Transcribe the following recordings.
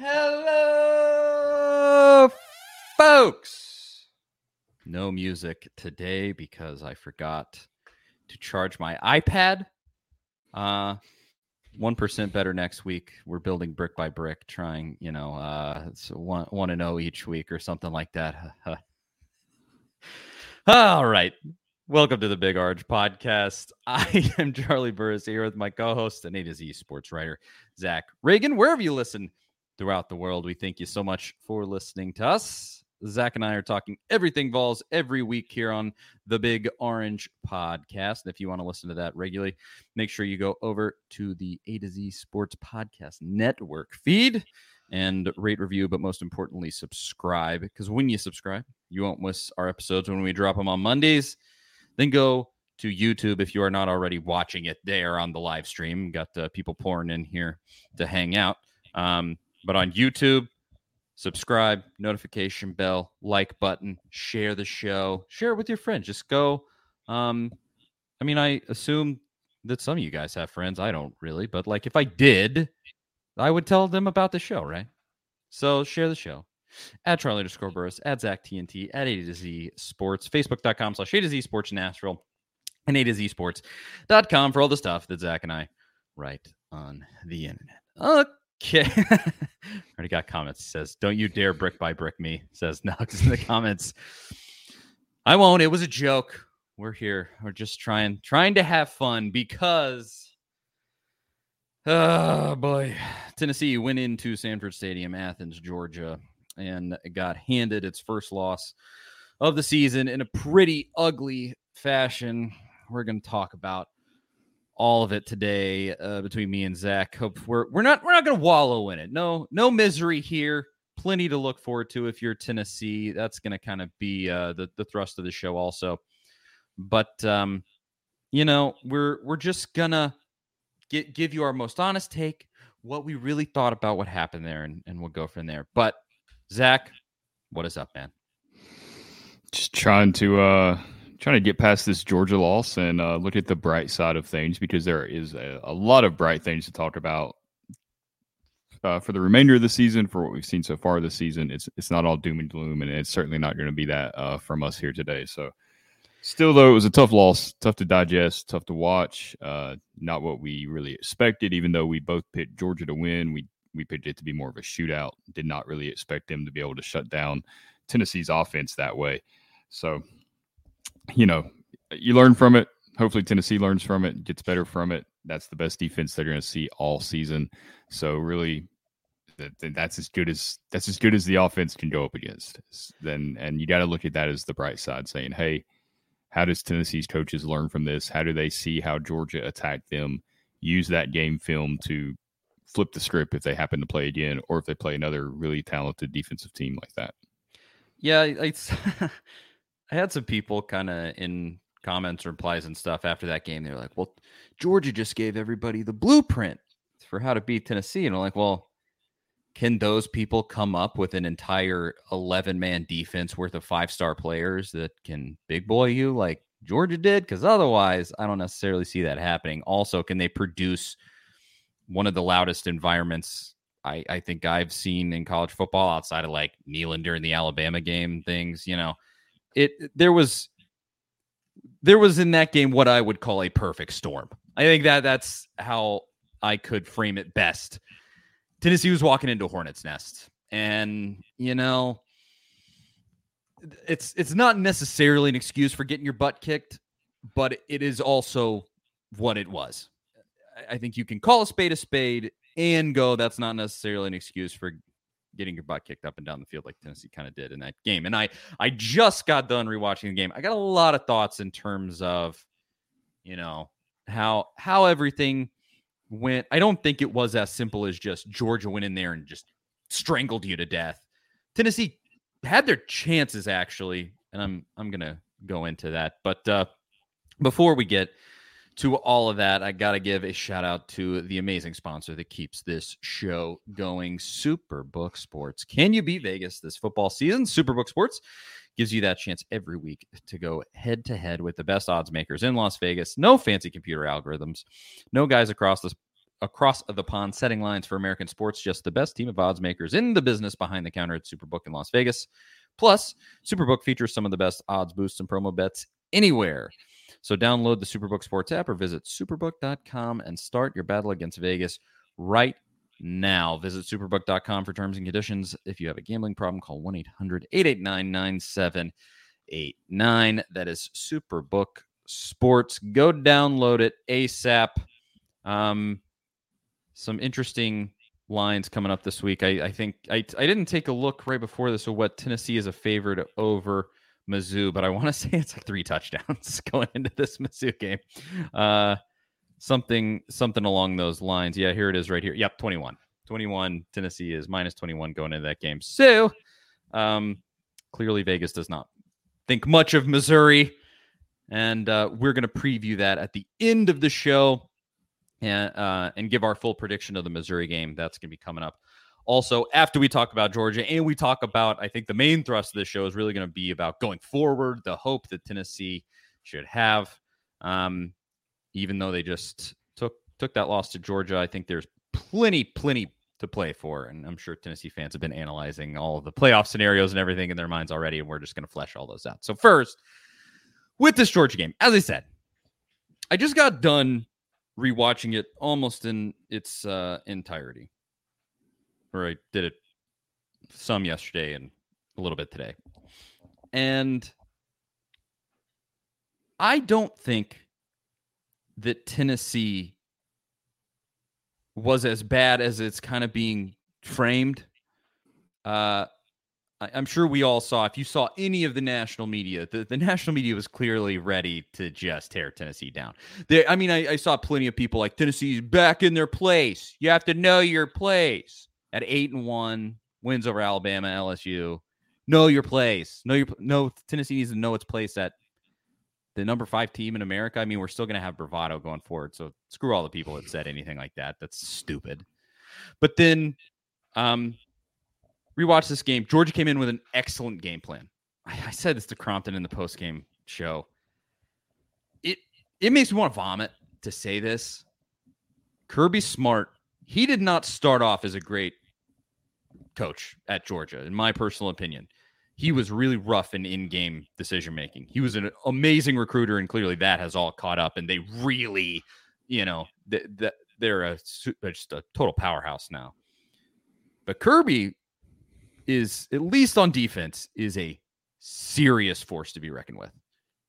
Hello, folks. No music today because I forgot to charge my iPad. Uh, one percent better next week. We're building brick by brick, trying, you know, uh, it's one one and oh each week or something like that. All right. Welcome to the Big Arch podcast. I am Charlie Burris here with my co-host and A to Z sports writer Zach Ragan. Wherever you listen throughout the world. We thank you so much for listening to us. Zach and I are talking everything Vols every week here on the Big Orange Podcast. And if you want to listen to that regularly, make sure you go over to the A to Z Sports Podcast Network feed and rate, review, but most importantly, subscribe. Because when you subscribe, you won't miss our episodes when we drop them on Mondays. Then go to YouTube if you are not already watching it there on the live stream. Got uh, people pouring in here to hang out. Um, but on YouTube, subscribe, notification bell, like button, share the show, share it with your friends. Just go. Um, I mean, I assume that some of you guys have friends. I don't really, but like if I did, I would tell them about the show, right? So share the show. At Charlie underscore Burris, at Zach TNT, at A to Z Sports, Facebook.com slash A to Z Sports Nashville, and A to Z Sports.com for all the stuff that Zach and I write on the internet. Okay. Okay. Already got comments. Says, "Don't you dare brick by brick me." Says Nugs in the comments. I won't. It was a joke. We're here. We're just trying trying to have fun because oh boy, Tennessee went into Sanford Stadium, Athens, Georgia, and got handed its first loss of the season in a pretty ugly fashion. We're going to talk about all of it today uh, between me and Zach. Hope we're we're not we're not going to wallow in it. No no misery here. Plenty to look forward to if you're Tennessee. That's going to kind of be uh, the the thrust of the show also. But um, you know we're we're just gonna get give you our most honest take, what we really thought about what happened there, and, and we'll go from there. But Zach, what is up, man? Just trying to uh trying to get past this Georgia loss and uh, look at the bright side of things because there is a, a lot of bright things to talk about uh, for the remainder of the season. For what we've seen so far this season, it's it's not all doom and gloom, and it's certainly not going to be that uh, from us here today. So, still though, it was a tough loss, tough to digest, tough to watch. Uh, not what we really expected. Even though we both picked Georgia to win, we we picked it to be more of a shootout. Did not really expect them to be able to shut down Tennessee's offense that way. So you know, you learn from it. Hopefully, Tennessee learns from it, gets better from it. That's the best defense they're going to see all season. So, really, that, that's as good as that's as good as the offense can go up against. Then, and you got to look at that as the bright side, saying, "Hey, how does Tennessee's coaches learn from this? How do they see how Georgia attacked them? Use that game film to flip the script if they happen to play again, or if they play another really talented defensive team like that." Yeah, it's I had some people kind of in comments, replies, and stuff after that game. They're like, "Well, Georgia just gave everybody the blueprint for how to beat Tennessee," and I'm like, "Well, can those people come up with an entire 11 man defense worth of five star players that can big boy you like Georgia did? Because otherwise, I don't necessarily see that happening. Also, can they produce one of the loudest environments I, I think I've seen in college football outside of like Neyland during the Alabama game things, you know? It there was there was in that game what I would call a perfect storm. I think that that's how I could frame it best. Tennessee was walking into Hornets nest and you know it's it's not necessarily an excuse for getting your butt kicked, but it is also what it was. I think you can call a spade a spade and go that's not necessarily an excuse for getting your butt kicked up and down the field like Tennessee kind of did in that game. And I I just got done rewatching the game. I got a lot of thoughts in terms of, you know, how how everything went. I don't think it was as simple as just Georgia went in there and just strangled you to death. Tennessee had their chances actually, and I'm I'm gonna go into that. But uh, before we get to all of that, I got to give a shout out to the amazing sponsor that keeps this show going, Superbook Sports. Can you be Vegas this football season? Superbook Sports gives you that chance every week to go head to head with the best odds makers in Las Vegas. No fancy computer algorithms, no guys across the across the pond setting lines for American sports, just the best team of odds makers in the business behind the counter at Superbook in Las Vegas. Plus, Superbook features some of the best odds boosts and promo bets anywhere. So download the Superbook Sports app or visit superbook.com and start your battle against Vegas right now. Visit superbook.com for terms and conditions. If you have a gambling problem, call 1 800 889 9789. That is Superbook Sports. Go download it ASAP. Um, some interesting lines coming up this week. I, I think I, I didn't take a look right before this of what Tennessee is a favorite over. Mizzou, but I want to say it's like three touchdowns going into this Mizzou game. Uh, something something along those lines. Yeah, here it is right here. Yep, 21. 21. Tennessee is minus 21 going into that game. So, um, clearly Vegas does not think much of Missouri. And uh, we're going to preview that at the end of the show and, uh, and give our full prediction of the Missouri game. That's going to be coming up also, after we talk about Georgia and we talk about, I think the main thrust of the show is really going to be about going forward, the hope that Tennessee should have. Um, even though they just took took that loss to Georgia, I think there's plenty, plenty to play for. And I'm sure Tennessee fans have been analyzing all the playoff scenarios and everything in their minds already. And we're just going to flesh all those out. So, first, with this Georgia game, as I said, I just got done rewatching it almost in its uh, entirety or I did it some yesterday and a little bit today. And I don't think that Tennessee was as bad as it's kind of being framed. Uh, I, am sure we all saw, if you saw any of the national media, the, the national media was clearly ready to just tear Tennessee down. They, I mean, I, I saw plenty of people like Tennessee's back in their place. You have to know your place at eight and one, wins over Alabama, LSU. Know your place. Know your no. Tennessee needs to know its place at the number five team in America. I mean, we're still going to have bravado going forward. So screw all the people that said anything like that. That's stupid. But then, um, rewatch this game. Georgia came in with an excellent game plan. I, I said this to Crompton in the post game show. It it makes me want to vomit to say this. Kirby Smart he did not start off as a great coach at Georgia, in my personal opinion. He was really rough in in-game decision making. He was an amazing recruiter, and clearly that has all caught up. And they really, you know, they're a just a total powerhouse now. But Kirby is at least on defense is a serious force to be reckoned with,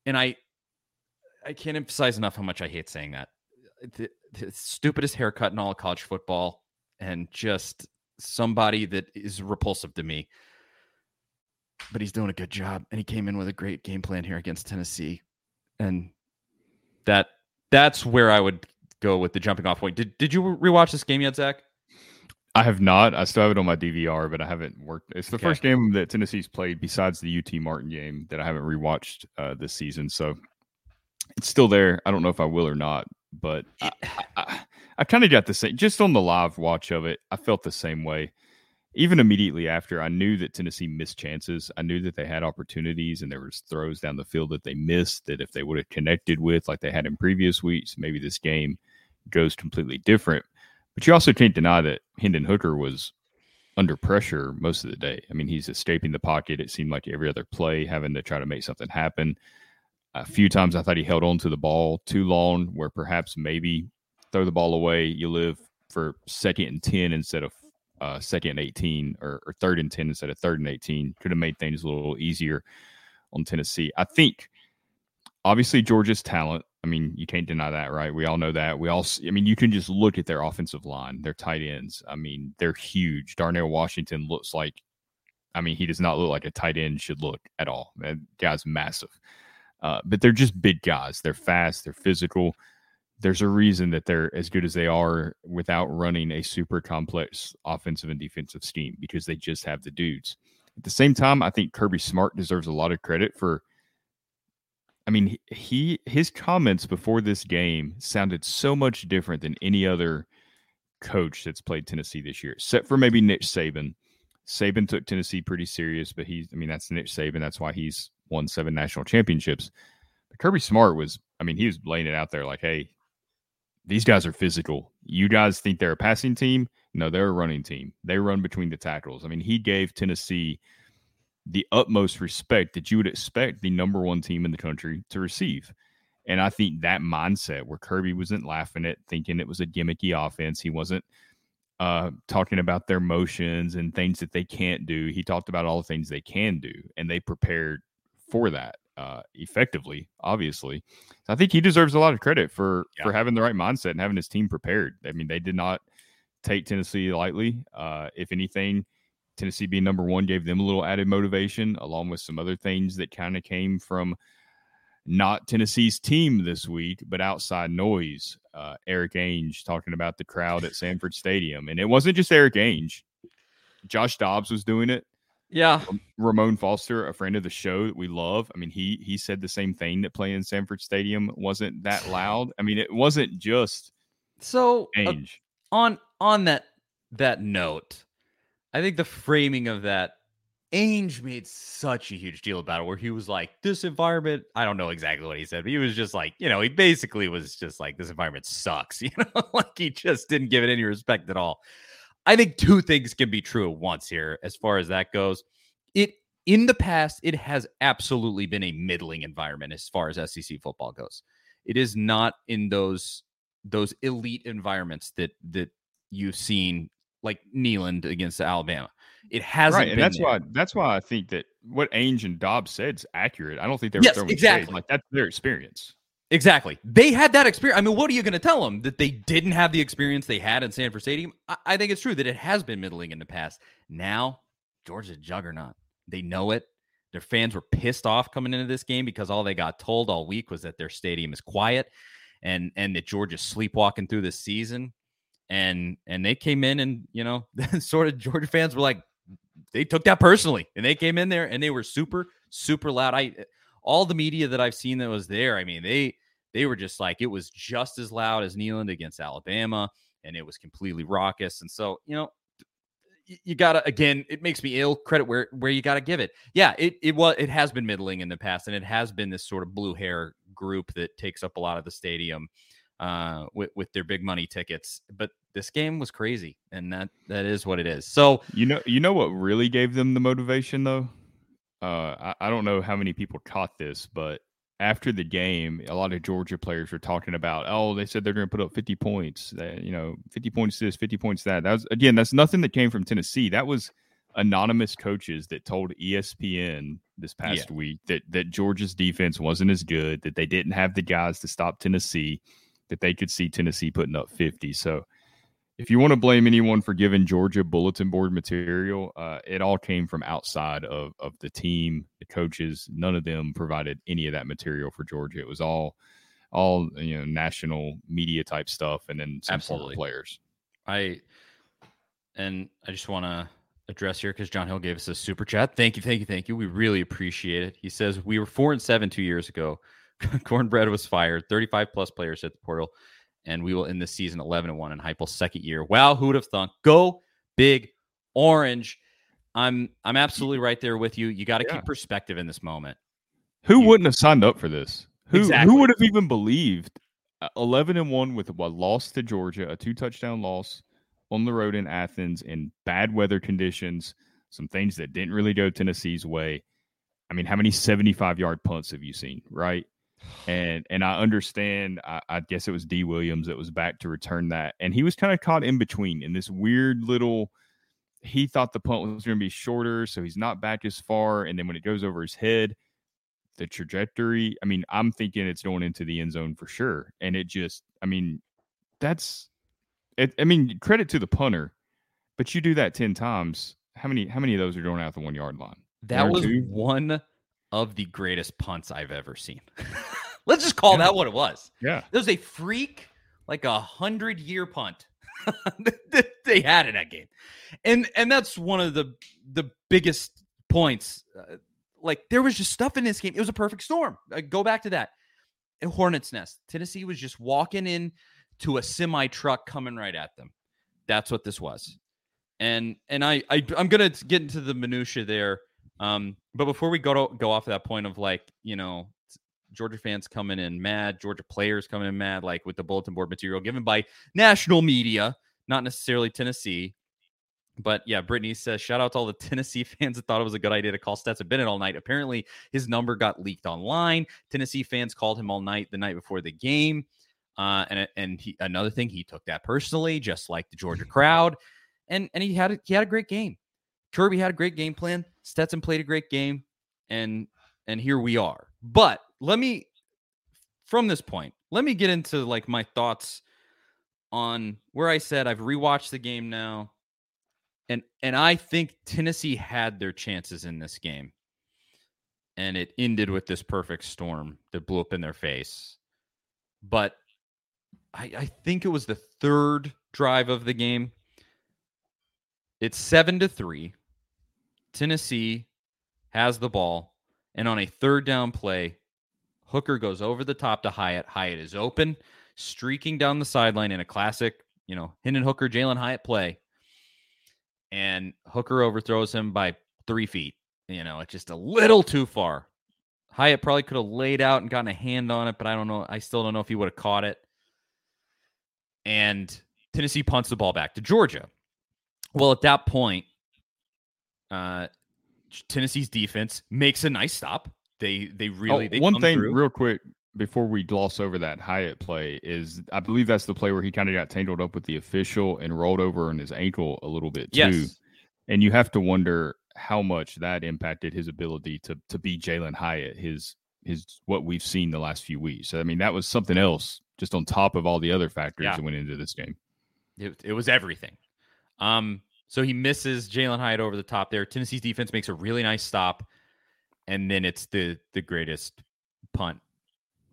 and I I can't emphasize enough how much I hate saying that the, the stupidest haircut in all of college football and just somebody that is repulsive to me. But he's doing a good job, and he came in with a great game plan here against Tennessee, and that that's where I would go with the jumping off point. Did Did you rewatch this game yet, Zach? I have not. I still have it on my DVR, but I haven't worked. It's the okay. first game that Tennessee's played besides the UT Martin game that I haven't rewatched uh, this season. So it's still there. I don't know if I will or not, but I, I, I kind of got the same. Just on the live watch of it, I felt the same way. Even immediately after, I knew that Tennessee missed chances. I knew that they had opportunities, and there was throws down the field that they missed. That if they would have connected with, like they had in previous weeks, maybe this game goes completely different. But you also can't deny that Hendon Hooker was under pressure most of the day. I mean, he's escaping the pocket. It seemed like every other play, having to try to make something happen. A few times I thought he held on to the ball too long, where perhaps maybe throw the ball away. You live for second and 10 instead of uh, second and 18 or, or, third and 10 instead of third and 18. Could have made things a little easier on Tennessee. I think obviously Georgia's talent. I mean, you can't deny that, right? We all know that. We all, I mean, you can just look at their offensive line, their tight ends. I mean, they're huge. Darnell Washington looks like, I mean, he does not look like a tight end should look at all. That guy's massive. Uh, but they're just big guys. They're fast. They're physical. there's a reason that they're as good as they are without running a super complex offensive and defensive scheme because they just have the dudes. At the same time, I think Kirby Smart deserves a lot of credit for. I mean, he his comments before this game sounded so much different than any other coach that's played Tennessee this year, except for maybe Nick Saban. Saban took Tennessee pretty serious, but he's I mean that's Nick Saban. That's why he's won seven national championships. But Kirby Smart was, I mean, he was laying it out there like, hey, these guys are physical. You guys think they're a passing team? No, they're a running team. They run between the tackles. I mean, he gave Tennessee the utmost respect that you would expect the number one team in the country to receive. And I think that mindset where Kirby wasn't laughing at thinking it was a gimmicky offense, he wasn't uh, talking about their motions and things that they can't do. He talked about all the things they can do, and they prepared for that uh, effectively. Obviously, so I think he deserves a lot of credit for yeah. for having the right mindset and having his team prepared. I mean, they did not take Tennessee lightly. Uh, if anything, Tennessee being number one gave them a little added motivation, along with some other things that kind of came from not Tennessee's team this week, but outside noise. Uh, Erik Ainge talking about the crowd at Sanford Stadium, and it wasn't just Erik Ainge. Josh Dobbs was doing it. Yeah. Ramon Foster, a friend of the show that we love. I mean, he he said the same thing that playing in Sanford Stadium wasn't that loud. I mean, it wasn't just so uh, on on that that note, I think the framing of that Ainge made such a huge deal about it where he was like, This environment, I don't know exactly what he said, but he was just like, you know, he basically was just like, This environment sucks, you know, like he just didn't give it any respect at all. I think two things can be true at once here as far as that goes. It in the past, it has absolutely been a middling environment as far as SEC football goes. It is not in those those elite environments that that you've seen like Neyland against Alabama. It hasn't, right, and that's there. why that's why I think that what Ainge and Dobbs said is accurate. I don't think they were yes, throwing exactly shade. like that's their experience. Exactly. They had that experience. I mean, what are you going to tell them that they didn't have the experience they had in Sanford Stadium? I, I think it's true that it has been middling in the past. Now, Georgia's juggernaut. They know it. Their fans were pissed off coming into this game because all they got told all week was that their stadium is quiet and and that Georgia's sleepwalking through this season. And and they came in and you know, sort of Georgia fans were like, they took that personally and they came in there and they were super super loud. I all the media that I've seen that was there, I mean, they they were just like it was just as loud as Neyland against Alabama, and it was completely raucous. And so, you know, you gotta again, it makes me ill. Credit where where you gotta give it. Yeah, it it was it has been middling in the past, and it has been this sort of blue hair group that takes up a lot of the stadium uh, with with their big money tickets. But this game was crazy, and that that is what it is. So you know, you know what really gave them the motivation though. Uh, I, I don't know how many people caught this, but after the game, a lot of Georgia players were talking about, oh, they said they're going to put up 50 points. That, you know, 50 points this, 50 points that. That was again, that's nothing that came from Tennessee. That was anonymous coaches that told ESPN this past yeah. week that that Georgia's defense wasn't as good, that they didn't have the guys to stop Tennessee, that they could see Tennessee putting up 50. So if you want to blame anyone for giving Georgia bulletin board material, uh, it all came from outside of of the team, the coaches. None of them provided any of that material for Georgia. It was all all you know national media type stuff, and then some Absolutely. former players. I and I just want to address here because John Hill gave us a super chat. Thank you, thank you, thank you. We really appreciate it. He says we were four and seven two years ago. Cornbread was fired. Thirty five plus players hit the portal and we will end the season 11 and 1 in Heupel's second year. Wow, who would have thunk? Go big orange. I'm I'm absolutely right there with you. You got to yeah. keep perspective in this moment. Who you, wouldn't have signed up for this? Who exactly. who would have even believed uh, 11 and 1 with a loss to Georgia, a two touchdown loss on the road in Athens in bad weather conditions, some things that didn't really go Tennessee's way. I mean, how many 75 yard punts have you seen, right? And and I understand. I, I, guess it was Dee Williams that was back to return that, and he was kind of caught in between in this weird little. He thought the punt was going to be shorter, so he's not back as far. And then when it goes over his head, the trajectory. I mean, I'm thinking it's going into the end zone for sure, and it just. I mean, that's. It, I mean, credit to the punter, but you do that ten times. How many? How many of those are going out the one yard line? That was two? one of the greatest punts I've ever seen. Let's just call yeah. that what it was. Yeah. It was a freak like a hundred year punt that they had in that game, and and that's one of the the biggest points. Uh, like there was just stuff in this game. It was a perfect storm. Uh, go back to that. A hornet's nest. Tennessee was just walking in to a semi truck coming right at them. That's what this was. And and I, I I'm gonna get into the minutia there. Um, but before we go to go off that point of like you know Georgia fans coming in mad, Georgia players coming in mad, like with the bulletin board material given by national media, not necessarily Tennessee. But yeah, Brittany says, shout out to all the Tennessee fans that thought it was a good idea to call Stetson Bennett all night. Apparently, his number got leaked online. Tennessee fans called him all night the night before the game. Uh, and and he, another thing, he took that personally, just like the Georgia crowd. And and he had a, he had a great game. Kirby had a great game plan. Stetson played a great game, and and here we are. But let me from this point, let me get into like my thoughts on where I said I've rewatched the game now. And and I think Tennessee had their chances in this game. And it ended with this perfect storm that blew up in their face. But I, I think it was the third drive of the game. It's seven to three. Tennessee has the ball. And on a third down play, Hooker goes over the top to Hyatt. Hyatt is open, streaking down the sideline in a classic, you know, Hendon Hooker, Jalin Hyatt play. And Hooker overthrows him by three feet. You know, it's just a little too far. Hyatt probably could have laid out and gotten a hand on it, but I don't know. I still don't know if he would have caught it. And Tennessee punts the ball back to Georgia. Well, at that point, uh, Tennessee's defense makes a nice stop. They they really oh, they one thing through. real quick before we gloss over that Hyatt play is I believe that's the play where he kind of got tangled up with the official and rolled over on his ankle a little bit too. Yes. And you have to wonder how much that impacted his ability to to be Jalin Hyatt, his his what we've seen the last few weeks. So, I mean, that was something else just on top of all the other factors yeah. that went into this game. It, it was everything. Um, so he misses Jalin Hyatt over the top there. Tennessee's defense makes a really nice stop, and then it's the the greatest punt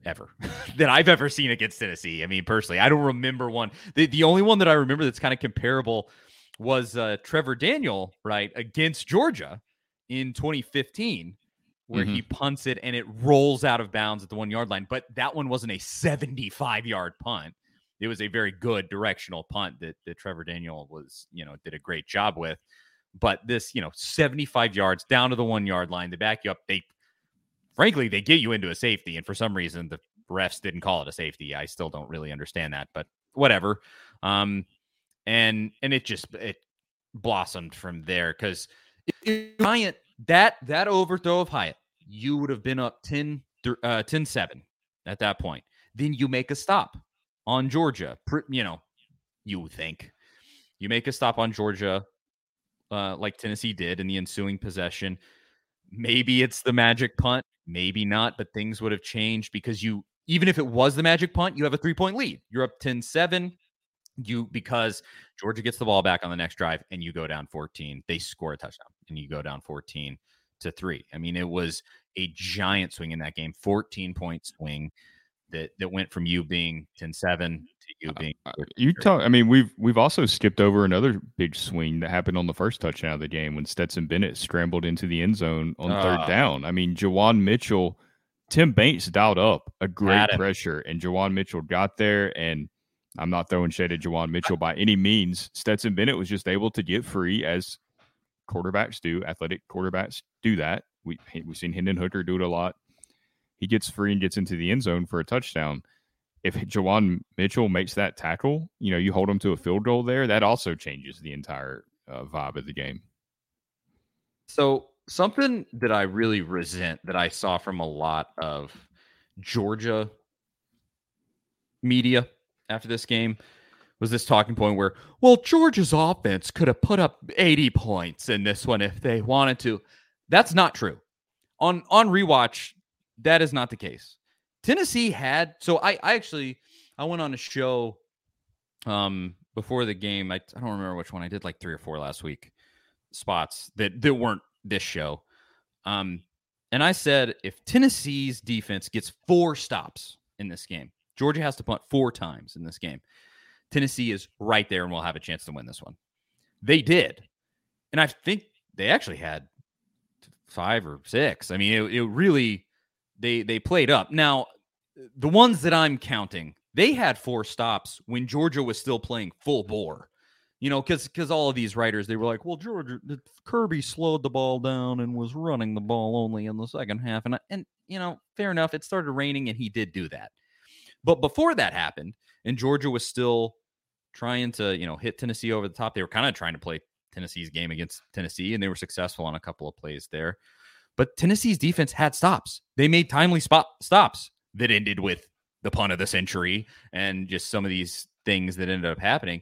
ever that I've ever seen against Tennessee. I mean, personally, I don't remember one. The the only one that I remember that's kind of comparable was uh, Trevor Daniel, right, against Georgia in 2015, where mm-hmm. he punts it and it rolls out of bounds at the one yard line. But that one wasn't a 75 yard punt it was a very good directional punt that, that Trevor Daniel was, you know, did a great job with. But this, you know, 75 yards down to the one yard line, they back you up. They, frankly, they get you into a safety. And for some reason, the refs didn't call it a safety. I still don't really understand that, but whatever. Um, and, and it just, it blossomed from there because if Hyatt, that, that overthrow of Hyatt, you would have been up 10, uh, 10 7 at that point. Then you make a stop on Georgia. You know, you think you make a stop on Georgia, uh, like Tennessee did in the ensuing possession. Maybe it's the magic punt, maybe not, but things would have changed because you, even if it was the magic punt, you have a three point lead. You're up 10 7. You because Georgia gets the ball back on the next drive and you go down 14. They score a touchdown and you go down 14 to three. I mean, it was a giant swing in that game, 14 point swing that that went from you being 10-7 to you being uh, you talk I mean we've we've also skipped over another big swing that happened on the first touchdown of the game when Stetson Bennett scrambled into the end zone on uh, third down. I mean Juwan Mitchell Tim Banks dialed up a great pressure and Juwan Mitchell got there and I'm not throwing shade at Juwan Mitchell by any means. Stetson Bennett was just able to get free as quarterbacks do, athletic quarterbacks do that. We we've seen Hendon Hooker do it a lot he gets free and gets into the end zone for a touchdown. If Juwan Mitchell makes that tackle, you know, you hold him to a field goal there, that also changes the entire uh, vibe of the game. So, something that I really resent that I saw from a lot of Georgia media after this game was this talking point where, well, Georgia's offense could have put up 80 points in this one if they wanted to. That's not true. On on rewatch, that is not the case. Tennessee had so I I actually I went on a show um before the game. I, I don't remember which one. I did like three or four last week spots that that weren't this show. Um and I said if Tennessee's defense gets four stops in this game, Georgia has to punt four times in this game. Tennessee is right there and will have a chance to win this one. They did. And I think they actually had five or six. I mean, it, it really they they played up. Now, the ones that I'm counting, they had four stops when Georgia was still playing full bore. You know, because because all of these writers they were like, well, Georgia Kirby slowed the ball down and was running the ball only in the second half, and and you know, fair enough. It started raining and he did do that, but before that happened, and Georgia was still trying to you know hit Tennessee over the top. They were kind of trying to play Tennessee's game against Tennessee, and they were successful on a couple of plays there. But Tennessee's defense had stops. They made timely spot stops that ended with the punt of the century and just some of these things that ended up happening.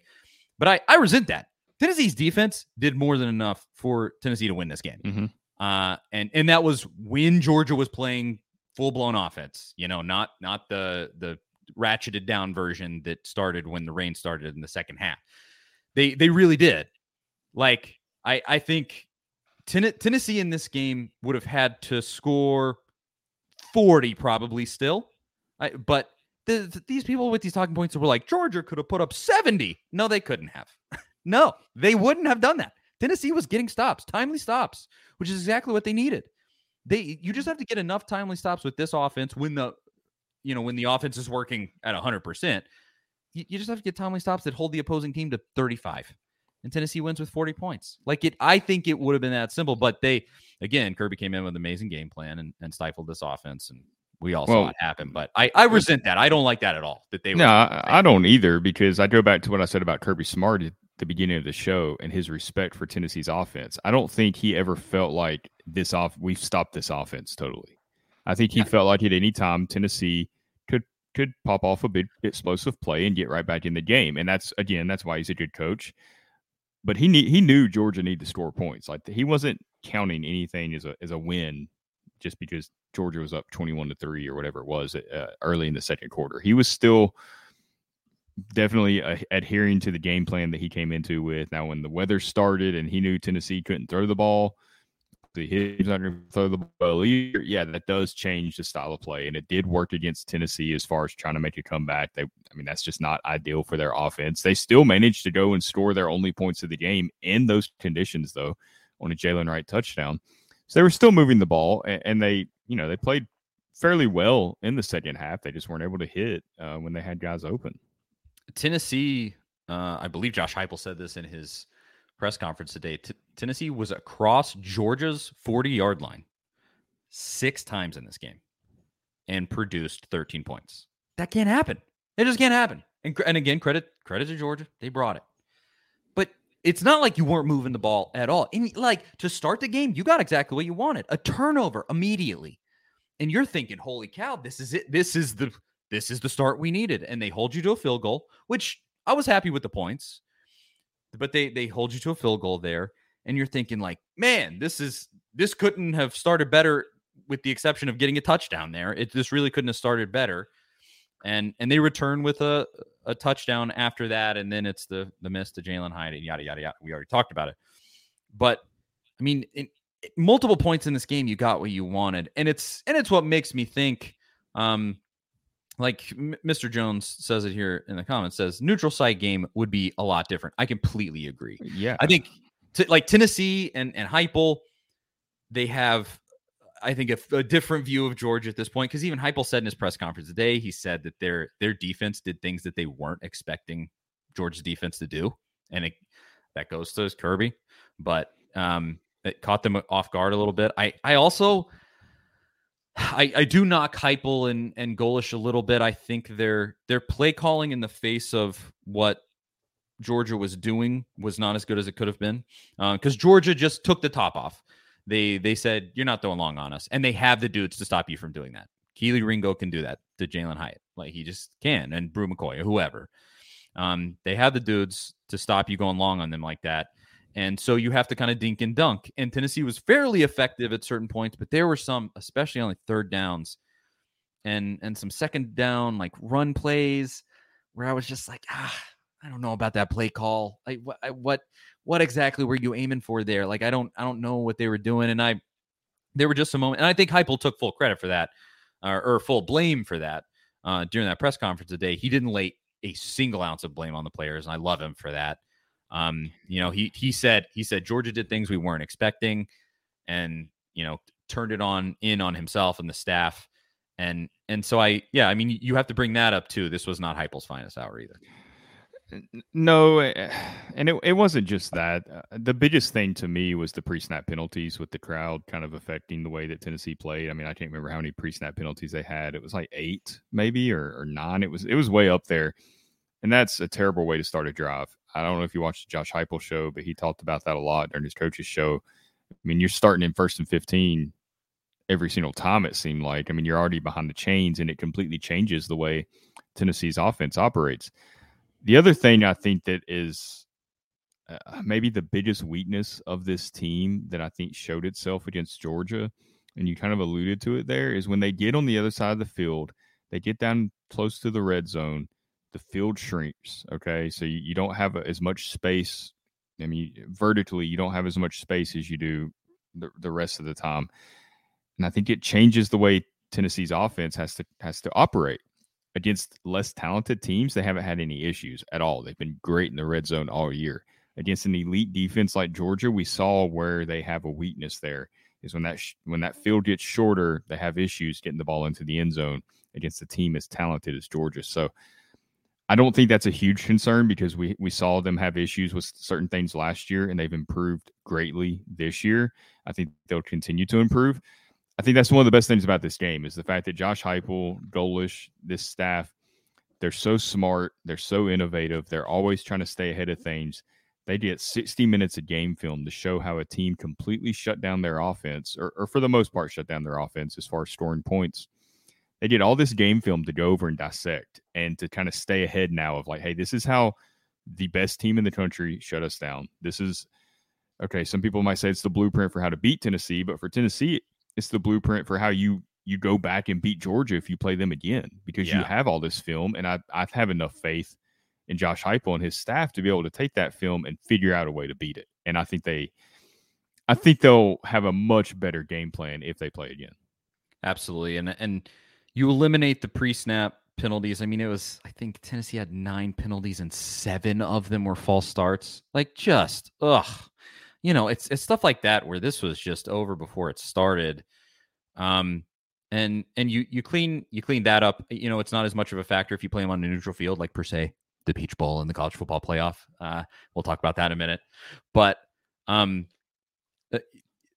But I, I resent that. Tennessee's defense did more than enough for Tennessee to win this game. Mm-hmm. Uh, and and that was when Georgia was playing full blown offense. You know, not not the the ratcheted down version that started when the rain started in the second half. They they really did. Like I I think ten- Tennessee in this game would have had to score 40 probably still. I, but the, these people with these talking points were like Georgia could have put up 70. No, they couldn't have. no, they wouldn't have done that. Tennessee was getting stops, timely stops, which is exactly what they needed. They you just have to get enough timely stops with this offense when the you know when the offense is working at 100%. You, you just have to get timely stops that hold the opposing team to 35 and Tennessee wins with 40 points. Like it, I think it would have been that simple, but they, again, Kirby came in with an amazing game plan and, and stifled this offense. And we all well, saw it happen, but I, I resent that. I don't like that at all. That they no, I, I, don't either because I go back to what I said about Kirby Smart at the beginning of the show and his respect for Tennessee's offense. I don't think he ever felt like this off. We've stopped this offense totally. I think he yeah. felt like at any time Tennessee could could pop off a big explosive play and get right back in the game, and that's again that's why he's a good coach but he he knew Georgia needed to score points. Like he wasn't counting anything as a as a win just because Georgia was up twenty one to three or whatever it was uh, early in the second quarter. He was still definitely uh, adhering to the game plan that he came into with. Now, when the weather started and he knew Tennessee couldn't throw the ball, not going to throw the ball. Yeah, that does change the style of play, and it did work against Tennessee as far as trying to make a comeback. They, I mean, that's just not ideal for their offense. They still managed to go and score their only points of the game in those conditions, though, on a Jaylen Wright touchdown. So they were still moving the ball, and, and they, you know, they played fairly well in the second half. They just weren't able to hit uh, when they had guys open. Tennessee, uh, I believe Josh Heupel said this in his press conference today. T- Tennessee was across Georgia's 40 yard line six times in this game and produced 13 points. That can't happen. It just can't happen. And, and again, credit credit to Georgia. They brought it. But it's not like you weren't moving the ball at all. And like to start the game, you got exactly what you wanted. A turnover immediately. And you're thinking, holy cow, this is it. This is the this is the start we needed. And they hold you to a field goal, which I was happy with the points but they they hold you to a field goal there, and you're thinking like, man, this is this couldn't have started better, with the exception of getting a touchdown there. It this really couldn't have started better, and and they return with a a touchdown after that, and then it's the the miss to Jalin Hyatt and yada yada yada. We already talked about it, but I mean, in, multiple points in this game, you got what you wanted, and it's and it's what makes me think. Um, like Mr. Jones says it here in the comments says neutral site game would be a lot different. I completely agree. Yeah. I think t- like Tennessee and and Heupel, they have I think a, a different view of Georgia at this point because even Heupel said in his press conference today, he said that their their defense did things that they weren't expecting Georgia's defense to do, and it, that goes to Kirby, but um, it caught them off guard a little bit. I I also I, I do knock Heupel and, and Golesh a little bit. I think their their play calling in the face of what Georgia was doing was not as good as it could have been because uh, Georgia just took the top off. They they said you're not throwing long on us, and they have the dudes to stop you from doing that. Kelee Ringo can do that to Jalin Hyatt, like he just can, and Bru McCoy or whoever. Um, they have the dudes to stop you going long on them like that. And so you have to kind of dink and dunk. And Tennessee was fairly effective at certain points, but there were some, especially on like third downs and and some second down like run plays where I was just like, ah, I don't know about that play call. Like what what what exactly were you aiming for there? Like I don't I don't know what they were doing. And I there were just a moment, and I think Heupel took full credit for that, or, or full blame for that. uh, during that press conference today, he didn't lay a single ounce of blame on the players, and I love him for that. Um, you know, he he said he said Georgia did things we weren't expecting, and you know turned it on in on himself and the staff, and and so I yeah, I mean you have to bring that up too. This was not Heupel's finest hour either. No, eh, and it, it wasn't just that. Uh, the biggest thing to me was the pre-snap penalties with the crowd kind of affecting the way that Tennessee played. I mean, I can't remember how many pre-snap penalties they had. It was like eight, maybe, or, or nine. It was it was way up there, and that's a terrible way to start a drive. I don't know if you watched the Josh Heupel show, but he talked about that a lot during his coaches show. I mean, you're starting in first and fifteen every single time. It seemed like. I mean, you're already behind the chains, and it completely changes the way Tennessee's offense operates. The other thing I think that is uh, maybe the biggest weakness of this team that I think showed itself against Georgia, and you kind of alluded to it there, is when they get on the other side of the field, they get down close to the red zone, the field shrinks. Okay. So you, you don't have as much space. I mean, vertically, you don't have as much space as you do the, the rest of the time. And I think it changes the way Tennessee's offense has to has to operate against less talented teams, they haven't had any issues at all. They've been great in the red zone all year. Against an elite defense like Georgia, we saw where they have a weakness there is when that sh- when that field gets shorter, they have issues getting the ball into the end zone against a team as talented as Georgia. So I don't think that's a huge concern because we we saw them have issues with certain things last year and they've improved greatly this year. I think they'll continue to improve. I think that's one of the best things about this game is the fact that Josh Heupel, Golesh, this staff, they're so smart, they're so innovative, they're always trying to stay ahead of things. They get 60 minutes of game film to show how a team completely shut down their offense, or, or for the most part, shut down their offense as far as scoring points. They get all this game film to go over and dissect and to kind of stay ahead now of like, hey, this is how the best team in the country shut us down. This is okay. Some people might say it's the blueprint for how to beat Tennessee, but for Tennessee, it's the blueprint for how you you go back and beat Georgia if you play them again because yeah. you have all this film, and I I have enough faith in Josh Heupel and his staff to be able to take that film and figure out a way to beat it. And I think they, I hmm. think they'll have a much better game plan if they play again. Absolutely, and and you eliminate the pre-snap penalties. I mean, it was I think Tennessee had nine penalties and seven of them were false starts. Like just ugh you know, it's it's stuff like that where this was just over before it started. Um, and and you you clean you clean that up. You know, it's not as much of a factor if you play them on a neutral field, like per se the Peach Bowl and the college football playoff. Uh, we'll talk about that in a minute. But um, uh,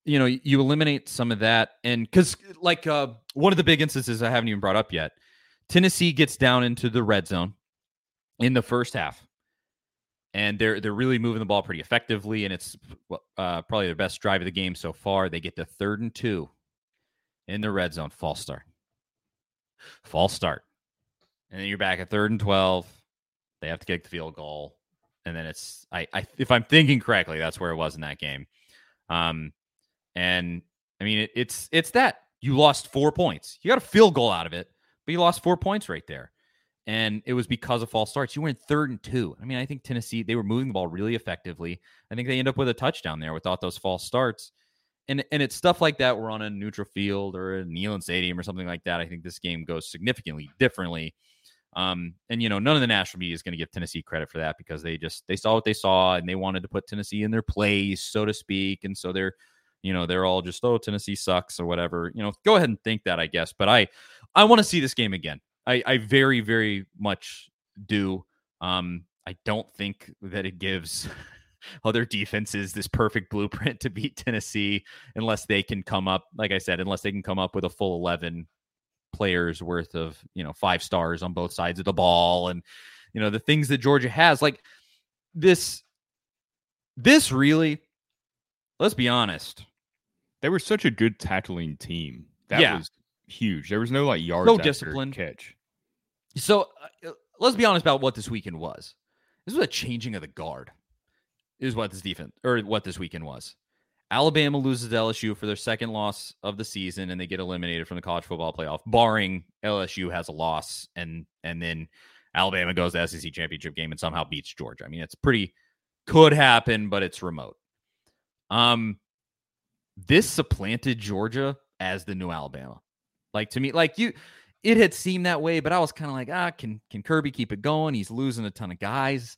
you know, you eliminate some of that, and because like uh, one of the big instances I haven't even brought up yet, Tennessee gets down into the red zone in the first half and they're they're really moving the ball pretty effectively, and it's uh, probably their best drive of the game so far. They get to third and two in the red zone, false start, false start, and then you're back at third and twelve. They have to kick the field goal, and then it's I, I if I'm thinking correctly, that's where it was in that game. Um, and I mean it, it's it's that you lost four points. You got a field goal out of it, but you lost four points right there and it was because of false starts. You in third and two. I mean, I think Tennessee they were moving the ball really effectively. I think they end up with a touchdown there without those false starts. And and it's stuff like that. We're on a neutral field or a Neyland Stadium or something like that. I think this game goes significantly differently. Um, and you know, none of the national media is going to give Tennessee credit for that because they just they saw what they saw and they wanted to put Tennessee in their place, so to speak. And so they're, you know, they're all just oh Tennessee sucks or whatever. You know, go ahead and think that, I guess. But I I want to see this game again. I, I very, very much do. Um, I don't think that it gives other defenses this perfect blueprint to beat Tennessee unless they can come up, like I said, unless they can come up with a full 11 players worth of, you know, five stars on both sides of the ball and, you know, the things that Georgia has. Like this, this really, let's be honest. They were such a good tackling team. That yeah. was huge. There was no like yards no discipline catch. So uh, let's be honest about what this weekend was. This was a changing of the guard. Is what this defense or what this weekend was. Alabama loses to LSU for their second loss of the season, and they get eliminated from the college football playoff, barring LSU has a loss, and and then Alabama goes to the SEC championship game and somehow beats Georgia. I mean, it's pretty could happen, but it's remote. Um, this supplanted Georgia as the new Alabama. Like to me, like you, it had seemed that way, but I was kind of like, ah, can can Kirby keep it going? He's losing a ton of guys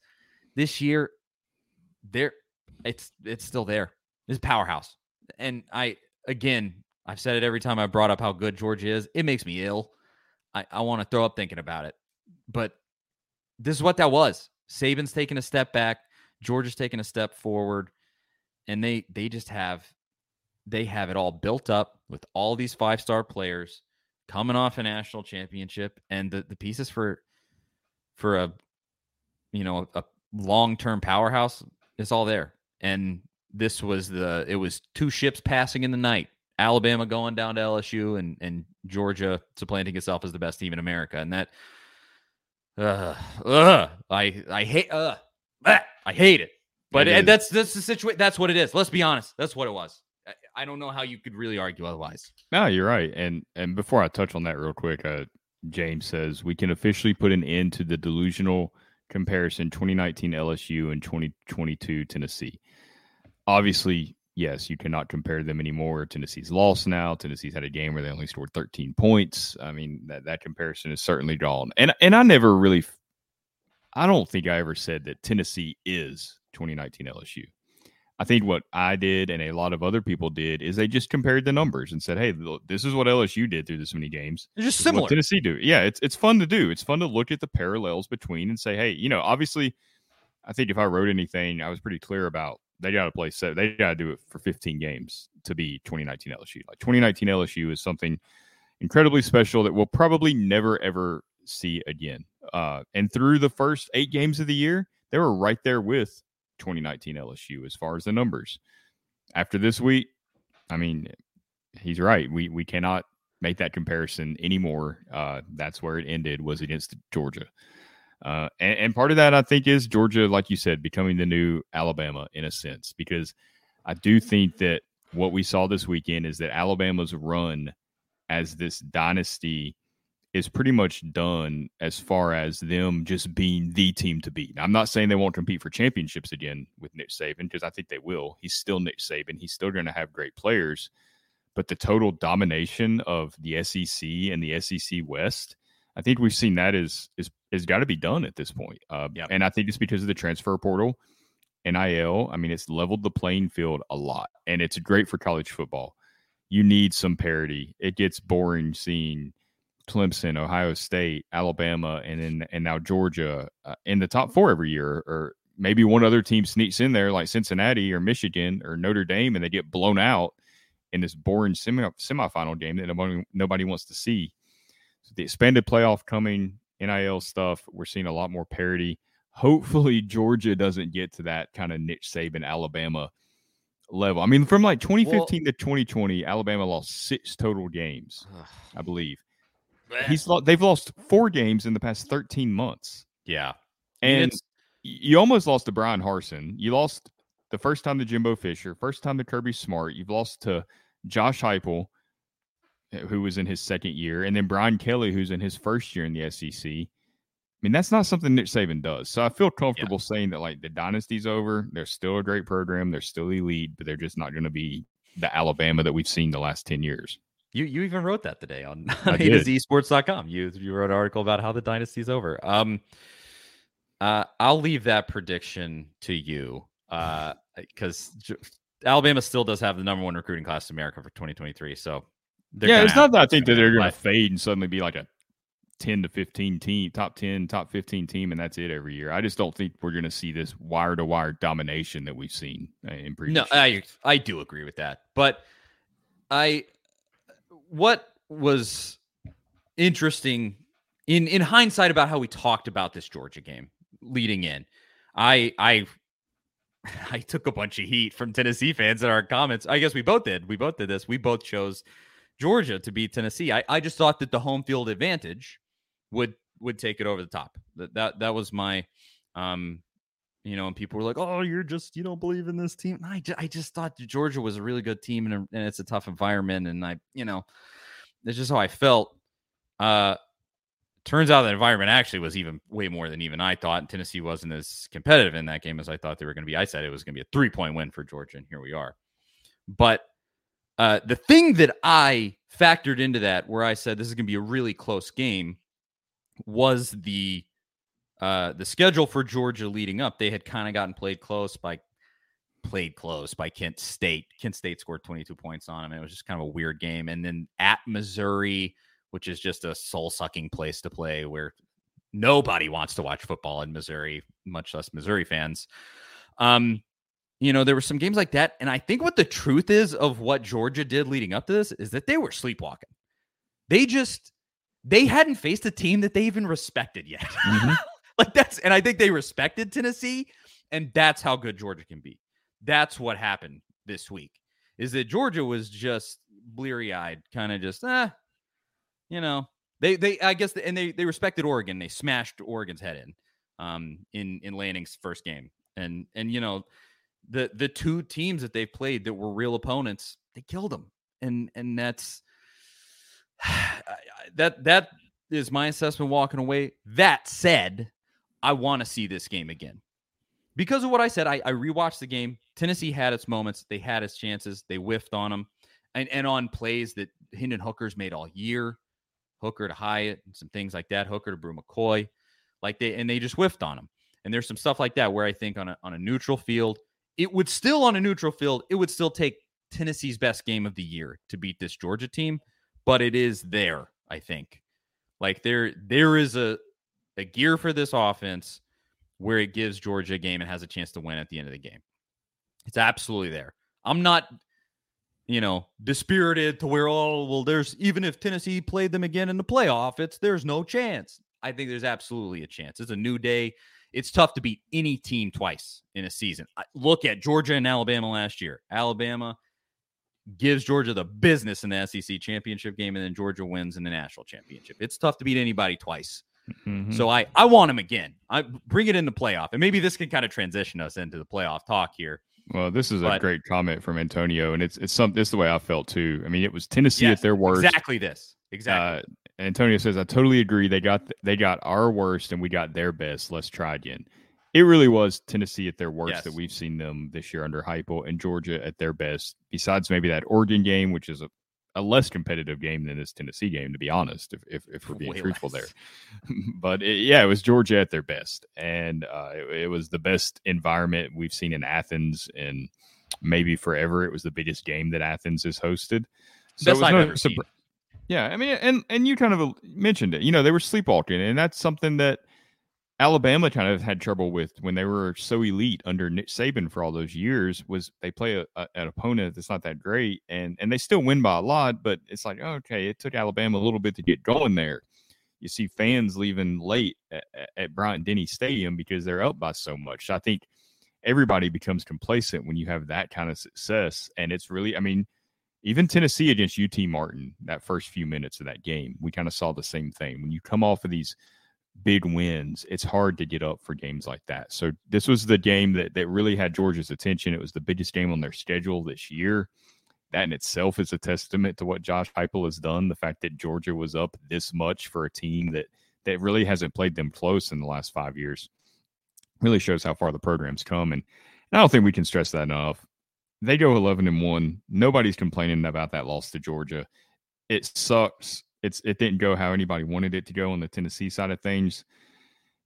this year. There, it's it's still there. It's powerhouse, and I again, I've said it every time I brought up how good George is. It makes me ill. I I want to throw up thinking about it, but this is what that was. Saban's taking a step back. Georgia's taking a step forward, and they they just have they have it all built up with all these five star players coming off a national championship and the, the pieces for for a you know a long term powerhouse is all there. And this was the it was two ships passing in the night. Alabama going down to LSU and and Georgia supplanting itself as the best team in America. And that uh, uh I I hate uh I hate it. But it that's that's the situation. That's what it is. Let's be honest. That's what it was. I don't know how you could really argue otherwise. No, you're right. And and before I touch on that real quick, uh, James says we can officially put an end to the delusional comparison 2019 LSU and 2022 Tennessee. Obviously, yes, you cannot compare them anymore. Tennessee's lost now. Tennessee's had a game where they only scored 13 points. I mean, that, that comparison is certainly gone. And and I never really I don't think I ever said that Tennessee is 2019 LSU. I think what I did and a lot of other people did is they just compared the numbers and said, "Hey, this is what LSU did through this many games. It's just similar. Tennessee do. Yeah, it's it's fun to do. It's fun to look at the parallels between and say, hey, you know, obviously, I think if I wrote anything, I was pretty clear about they got to play set. They got to do it for 15 games to be 2019 LSU. Like 2019 LSU is something incredibly special that we'll probably never ever see again. Uh, and through the first eight games of the year, they were right there with 2019 LSU as far as the numbers. After this week, I mean, he's right. We we cannot make that comparison anymore. Uh, that's where it ended was against Georgia. Uh, and, and, part of that, I think, is Georgia, like you said, becoming the new Alabama in a sense, because I do think that what we saw this weekend is that Alabama's run as this dynasty is pretty much done as far as them just being the team to beat. I'm not saying they won't compete for championships again with Nick Saban because I think they will. He's still Nick Saban. He's still going to have great players, but the total domination of the SEC and the SEC West, I think we've seen that is is is got to be done at this point. Uh, yep. And I think it's because of the transfer portal, NIL. I mean, it's leveled the playing field a lot, and it's great for college football. You need some parity. It gets boring seeing Clemson, Ohio State, Alabama, and then and now Georgia uh, in the top four every year, or maybe one other team sneaks in there like Cincinnati or Michigan or Notre Dame, and they get blown out in this boring semi semifinal game that nobody nobody wants to see. So the expanded playoff coming, NIL stuff, we're seeing a lot more parity. Hopefully, Georgia doesn't get to that kind of Nick Saban Alabama level. I mean, from like 2015 well, to 2020, Alabama lost six total games, I believe. He's they've lost four games in the past 13 months. Yeah. And you almost lost to Bryan Harsin. You lost the first time to Jimbo Fisher, first time to Kirby Smart. You've lost to Josh Heupel, eh, who was in his second year, and then Brian Kelly, who's in his first year in the SEC. I mean, that's not something Nick Saban does. So I feel comfortable yeah. saying that like the dynasty's over. They're still a great program. They're still elite, but they're just not going to be the Alabama that we've seen the last 10 years. You you even wrote that today on A to Z Sports.com. You you wrote an article about how the dynasty's over. Um, uh, I'll leave that prediction to you. Uh, because Alabama still does have the number one recruiting class in America for 2023. So yeah, it's not that I think that they're going to fade and suddenly be like a 10 to 15 team, top 10, top 15 team, and that's it every year. I just don't think we're going to see this wire to wire domination that we've seen uh, in previous. No, I I do agree with that, but I what was interesting in in hindsight about how we talked about this Georgia game leading in, I I I took a bunch of heat from Tennessee fans in our comments. I guess we both did. We both did this. We both chose Georgia to beat Tennessee. I, I just thought that the home field advantage would would take it over the top. That that that was my um you know, and people were like, "Oh, you're just you don't believe in this team." I just, I just thought Georgia was a really good team, and, and it's a tough environment, and I, you know, it's just how I felt. Uh, turns out the environment actually was even way more than even I thought. Tennessee wasn't as competitive in that game as I thought they were going to be. I said it was going to be a three point win for Georgia, and here we are. But Uh, the thing that I factored into that, where I said this is going to be a really close game, was the uh, the schedule for Georgia leading up. They had kind of gotten played close by played close by Kent State. Kent State scored 22 points on them. It was just kind of a weird game. And then at Missouri, which is just a soul sucking place to play where nobody wants to watch football in Missouri, much less Missouri fans. Um, you know, there were some games like that. And I think what the truth is of what Georgia did leading up to this is that they were sleepwalking. They just, they hadn't faced a team that they even respected yet. Mm-hmm. like that's, and I think they respected Tennessee. And that's how good Georgia can be. That's what happened this week is that Georgia was just bleary eyed, kind of just, ah, you know, they, they, I guess, and they, they respected Oregon. They smashed Oregon's head in, um, in, in Lanning's first game. And, and, you know, the, the two teams that they've played that were real opponents, they killed them. And, and that's, that, that is my assessment walking away. That said, I want to see this game again because of what I said, I, I rewatched the game. Tennessee had its moments. They had its chances. They whiffed on them. And, and on plays that Hendon Hooker's made all year. Hooker to Hyatt and some things like that. Hooker to Bru McCoy. Like they and they just whiffed on them. And there's some stuff like that where I think on a on a neutral field, it would still on a neutral field, it would still take Tennessee's best game of the year to beat this Georgia team, but it is there, I think. Like there there is a a gear for this offense where it gives Georgia a game and has a chance to win at the end of the game. It's absolutely there. I'm not, you know, dispirited to where, oh, well, there's even if Tennessee played them again in the playoff, it's there's no chance. I think there's absolutely a chance. It's a new day. It's tough to beat any team twice in a season. Look at Georgia and Alabama last year. Alabama gives Georgia the business in the SEC championship game, and then Georgia wins in the national championship. It's tough to beat anybody twice. Mm-hmm. So I I want him again. I bring it into playoff, and maybe this can kind of transition us into the playoff talk here. Well, this is but, a great comment from Antonio, and it's it's some this is the way I felt too. I mean, it was Tennessee yes, at their worst. Exactly this. Exactly. Uh, Antonio says, "I totally agree. They got they got our worst, and we got their best. Let's try again." It really was Tennessee at their worst yes. that we've seen them this year under Heupel, and Georgia at their best. Besides maybe that Oregon game, which is a a less competitive game than this Tennessee game, to be honest, if if, if we're being Way truthful less. there. but it, yeah, it was Georgia at their best, and uh, it, it, was the best environment we've seen in Athens and maybe forever. It was the biggest game that Athens has hosted. So best I've no, ever seen. Yeah, I mean, and and you kind of mentioned it. You know, they were sleepwalking, and that's something that Alabama kind of had trouble with when they were so elite under Nick Saban for all those years. Was they play a, a, an opponent that's not that great, and and they still win by a lot, but it's like okay, it took Alabama a little bit to get going there. You see fans leaving late at, at Bryant Denny Stadium because they're up by so much. I think everybody becomes complacent when you have that kind of success, and it's really, I mean, even Tennessee against UT Martin that first few minutes of that game, we kind of saw the same thing. When you come off of these big wins, it's hard to get up for games like that. So this was the game that that really had Georgia's attention. It was the biggest game on their schedule this year. That in itself is a testament to what Josh Heupel has done. The fact that Georgia was up this much for a team that that really hasn't played them close in the last five years really shows how far the program's come. And, and I don't think we can stress that enough. They go 11 and one. Nobody's complaining about that loss to Georgia. It sucks it's it didn't go how anybody wanted it to go on the Tennessee side of things.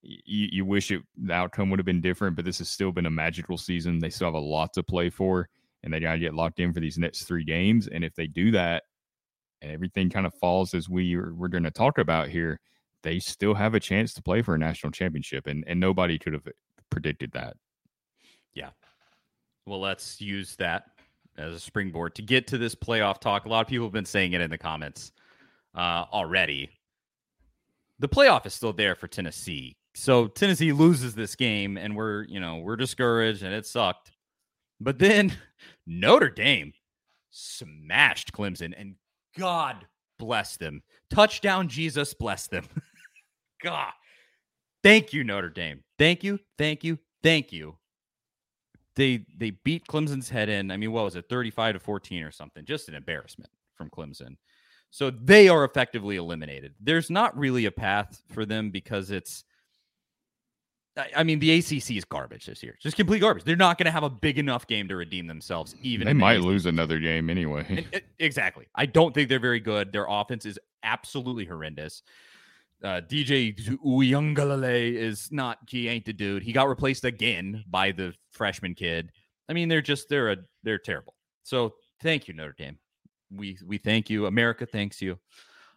You, you wish it the outcome would have been different, but this has still been a magical season. They still have a lot to play for, and they got to get locked in for these next three games. And if they do that, and everything kind of falls as we we're going to talk about here, they still have a chance to play for a national championship, and and nobody could have predicted that. Yeah. Well, let's use that as a springboard to get to this playoff talk. A lot of people have been saying it in the comments uh, already. The playoff is still there for Tennessee. So Tennessee loses this game and we're, you know, we're discouraged and it sucked. But then Notre Dame smashed Clemson and God bless them. Touchdown Jesus bless them. God. Thank you Notre Dame. Thank you. Thank you. Thank you. They they beat Clemson's head in. I mean, what was it? 35 to 14 or something. Just an embarrassment from Clemson. So they are effectively eliminated. There's not really a path for them because it's I mean, the ACC is garbage this year. Just complete garbage. They're not going to have a big enough game to redeem themselves. Even they might the lose another game anyway. And, exactly. I don't think they're very good. Their offense is absolutely horrendous. Uh, DJ Uiagalelei is not. He ain't the dude. He got replaced again by the freshman kid. I mean, they're just they're a they're terrible. So thank you, Notre Dame. We we thank you. America thanks you.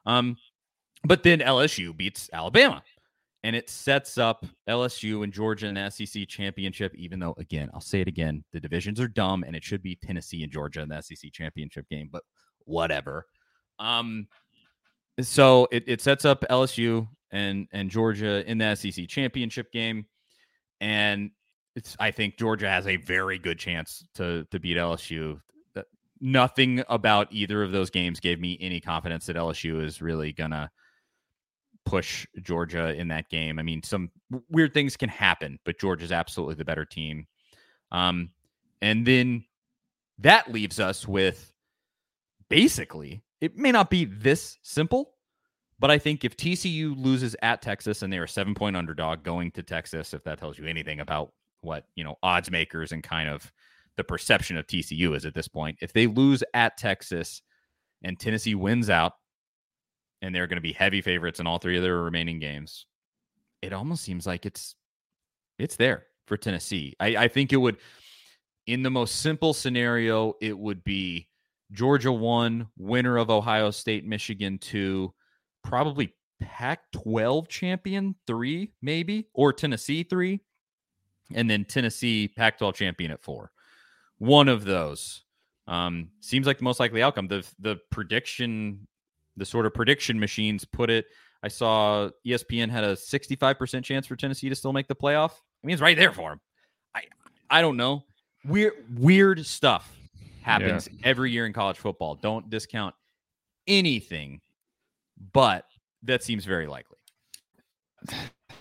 Um, but then LSU beats Alabama and it sets up LSU and Georgia in the SEC championship. Even though, again, I'll say it again, the divisions are dumb, and it should be Tennessee and Georgia in the SEC championship game. But whatever. Um, so it, it sets up LSU and and Georgia in the SEC championship game, and it's I think Georgia has a very good chance to to beat LSU. Nothing about either of those games gave me any confidence that LSU is really gonna push Georgia in that game. I mean, some weird things can happen, but Georgia's absolutely the better team. Um, and then that leaves us with basically, it may not be this simple, but I think if TCU loses at Texas and they're a seven point underdog going to Texas, if that tells you anything about what, you know, odds makers and kind of the perception of TCU is at this point, if they lose at Texas and Tennessee wins out, and they're going to be heavy favorites in all three of their remaining games, it almost seems like it's it's there for Tennessee. I, I think it would, in the most simple scenario, it would be Georgia one, winner of Ohio State, Michigan two, probably Pac 12 champion three, maybe, or Tennessee three, and then Tennessee Pac 12 champion at four. One of those um, seems like the most likely outcome. The the prediction the sort of prediction machines put it. I saw ESPN had a 65% chance for Tennessee to still make the playoff. I mean, it's right there for them. I I don't know. Weird weird stuff happens yeah. every year in college football. Don't discount anything, but that seems very likely.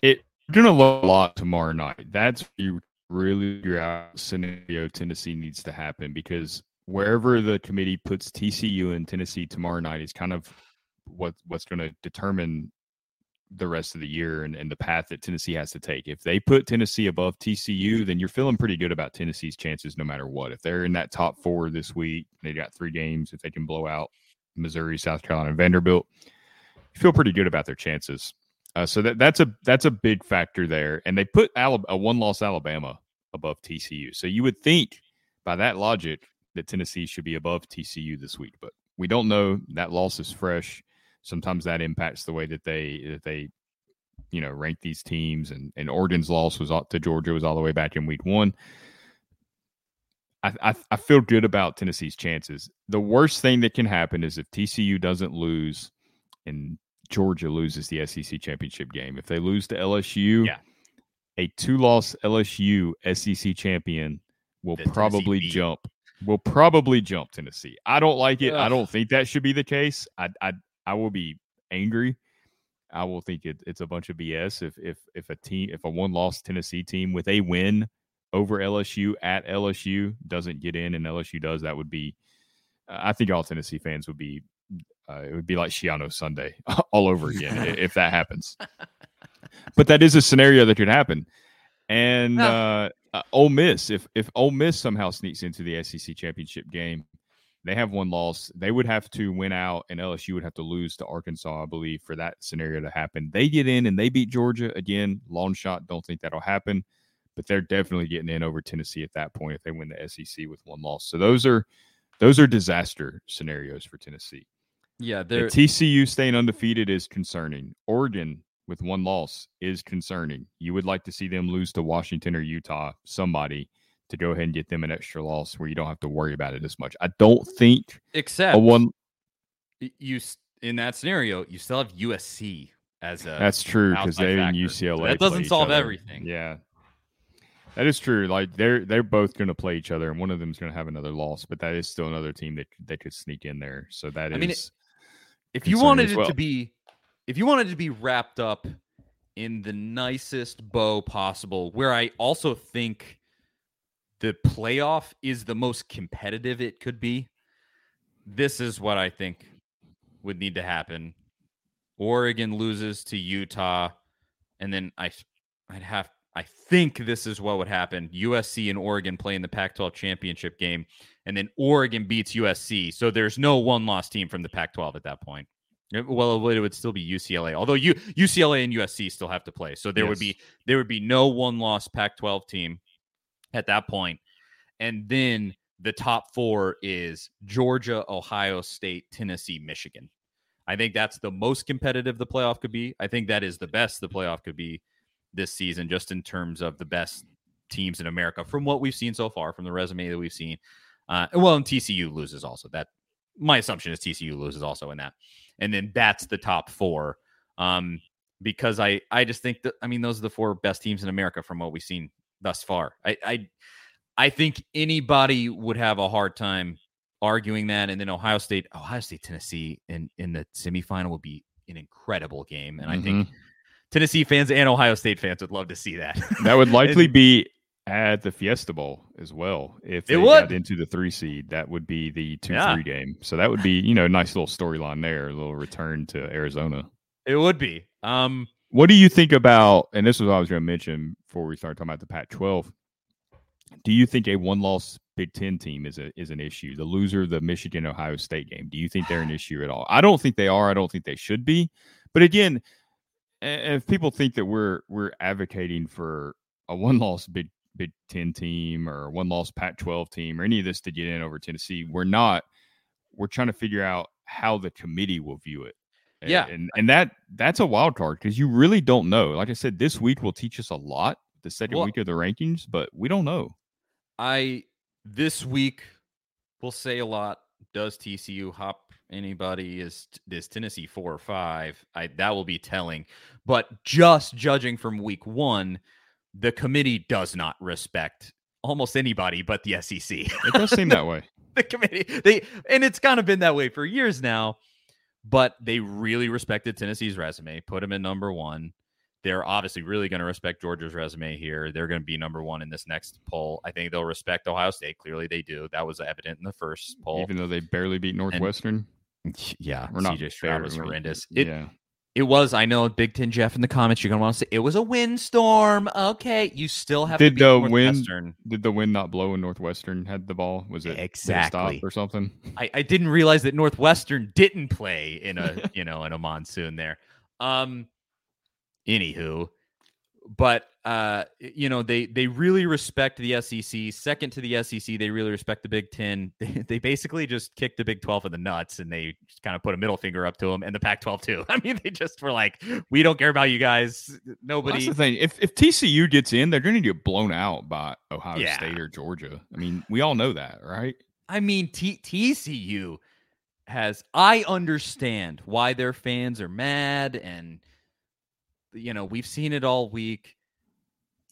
It you're gonna look a lot tomorrow night. That's you really figure out scenario Tennessee needs to happen because wherever the committee puts TCU and Tennessee tomorrow night is kind of what what's going to determine the rest of the year and, and the path that Tennessee has to take. If they put Tennessee above TCU, then you're feeling pretty good about Tennessee's chances no matter what. If they're in that top four this week, they got three games. If they can blow out Missouri, South Carolina, and Vanderbilt, you feel pretty good about their chances. Uh, so that that's a that's a big factor there. And they put Alabama, a one loss Alabama above TCU. So you would think by that logic that Tennessee should be above TCU this week, but we don't know. That loss is fresh sometimes that impacts the way that they that they you know rank these teams and and Oregon's loss was to Georgia was all the way back in week one. I, I, I feel good about Tennessee's chances. The worst thing that can happen is if TCU doesn't lose and Georgia loses the SEC championship game. If they lose to LSU, yeah. a two-loss LSU SEC champion will the probably jump. Will probably jump Tennessee. I don't like it. Ugh. I don't think that should be the case. I, I I will be angry. I will think it, it's a bunch of BS if if if a team if a one loss Tennessee team with a win over LSU at LSU doesn't get in and LSU does that would be I think all Tennessee fans would be uh, it would be like Schiano Sunday all over again if that happens. But that is a scenario that could happen. And uh, uh, Ole Miss, if if Ole Miss somehow sneaks into the SEC championship game, they have one loss. They would have to win out, and LSU would have to lose to Arkansas, I believe, for that scenario to happen. They get in and they beat Georgia again. Long shot. Don't think that'll happen, but they're definitely getting in over Tennessee at that point if they win the SEC with one loss. So those are those are disaster scenarios for Tennessee. Yeah, the TCU staying undefeated is concerning. Oregon with one loss is concerning. You would like to see them lose to Washington or Utah, somebody to go ahead and get them an extra loss where you don't have to worry about it as much. I don't think except one you in that scenario you still have USC as a that's true because they and UCLA so that doesn't solve everything. Yeah, that is true. Like they're they're both going to play each other, and one of them is going to have another loss, but that is still another team that that could sneak in there. So that I is. Mean, if you wanted well. it to be, if you wanted it to be wrapped up in the nicest bow possible, where I also think the playoff is the most competitive it could be. This is what I think would need to happen. Oregon loses to Utah, and then I, I'd have I think this is what would happen. USC and Oregon play in the Pac 12 championship game, and then Oregon beats USC. So there's no one loss team from the Pac 12 at that point. Uh, well, it would still be UCLA, although U- UCLA and USC still have to play. So there yes. would be there would be no one loss Pac 12 team at that point. And then the top four is Georgia, Ohio State, Tennessee, Michigan. I think that's the most competitive the playoff could be. I think that is the best the playoff could be this season, just in terms of the best teams in America from what we've seen so far, from the resume that we've seen. Uh, well, and TCU loses also. That my assumption is TCU loses also in that, and then that's the top four. Um, because I I just think that I mean those are the four best teams in America from what we've seen thus far. I I I think anybody would have a hard time arguing that. And then Ohio State, Ohio State, Tennessee in in the semifinal will be an incredible game. And mm-hmm. I think mm-hmm. Tennessee fans and Ohio State fans would love to see that. That would likely and, be at the Fiesta Bowl as well. If they got into the three seed, that would be the two yeah. three game. So that would be you know a nice little storyline there, a little return to Arizona. It would be. Um, what do you think about? And this was what I was going to mention before we start talking about the Pac-12. Do you think a one-loss Big Ten team is a is an issue? The loser, of the Michigan Ohio State game. Do you think they're an issue at all? I don't think they are. I don't think they should be. But again, if people think that we're we're advocating for a one-loss Big Big Ten team or one-loss Pac-12 team or any of this to get in over Tennessee, we're not. We're trying to figure out how the committee will view it. Yeah, and and that that's a wild card because you really don't know. Like I said, this week will teach us a lot. The second well, week of the rankings, but we don't know. I this week will say a lot. Does TCU hop anybody? Is is Tennessee four or five? I that will be telling. But just judging from week one, the committee does not respect almost anybody but the SEC. It does seem that way. The committee, they and it's kind of been that way for years now. But they really respected Tennessee's resume, put him in number one. They're obviously really going to respect Georgia's resume here. They're going to be number one in this next poll. I think they'll respect Ohio State. Clearly, they do. That was evident in the first poll. Even though they barely beat Northwestern. And, yeah, not CJ Stroud was horrendous. It, yeah. It was, I know, Big Ten Jeff in the comments. You're gonna want to say it was a windstorm. Okay, you still have did the wind did the wind not blow in Northwestern had the ball? Was it exactly or something? I, I didn't realize that Northwestern didn't play in a you know in a monsoon there. Um, Anywho, but uh, you know they they really respect the SEC. Second to the SEC, they really respect the Big Ten. They, they basically just kicked the Big Twelve in the nuts, and they kind of put a middle finger up to them, and the Pac twelve too. I mean, they just were like, "We don't care about you guys. Nobody." Well, that's the thing. If if TCU gets in, they're going to get blown out by Ohio yeah. State or Georgia. I mean, we all know that, right? I mean, T- TCU has. I understand why their fans are mad and you know, we've seen it all week.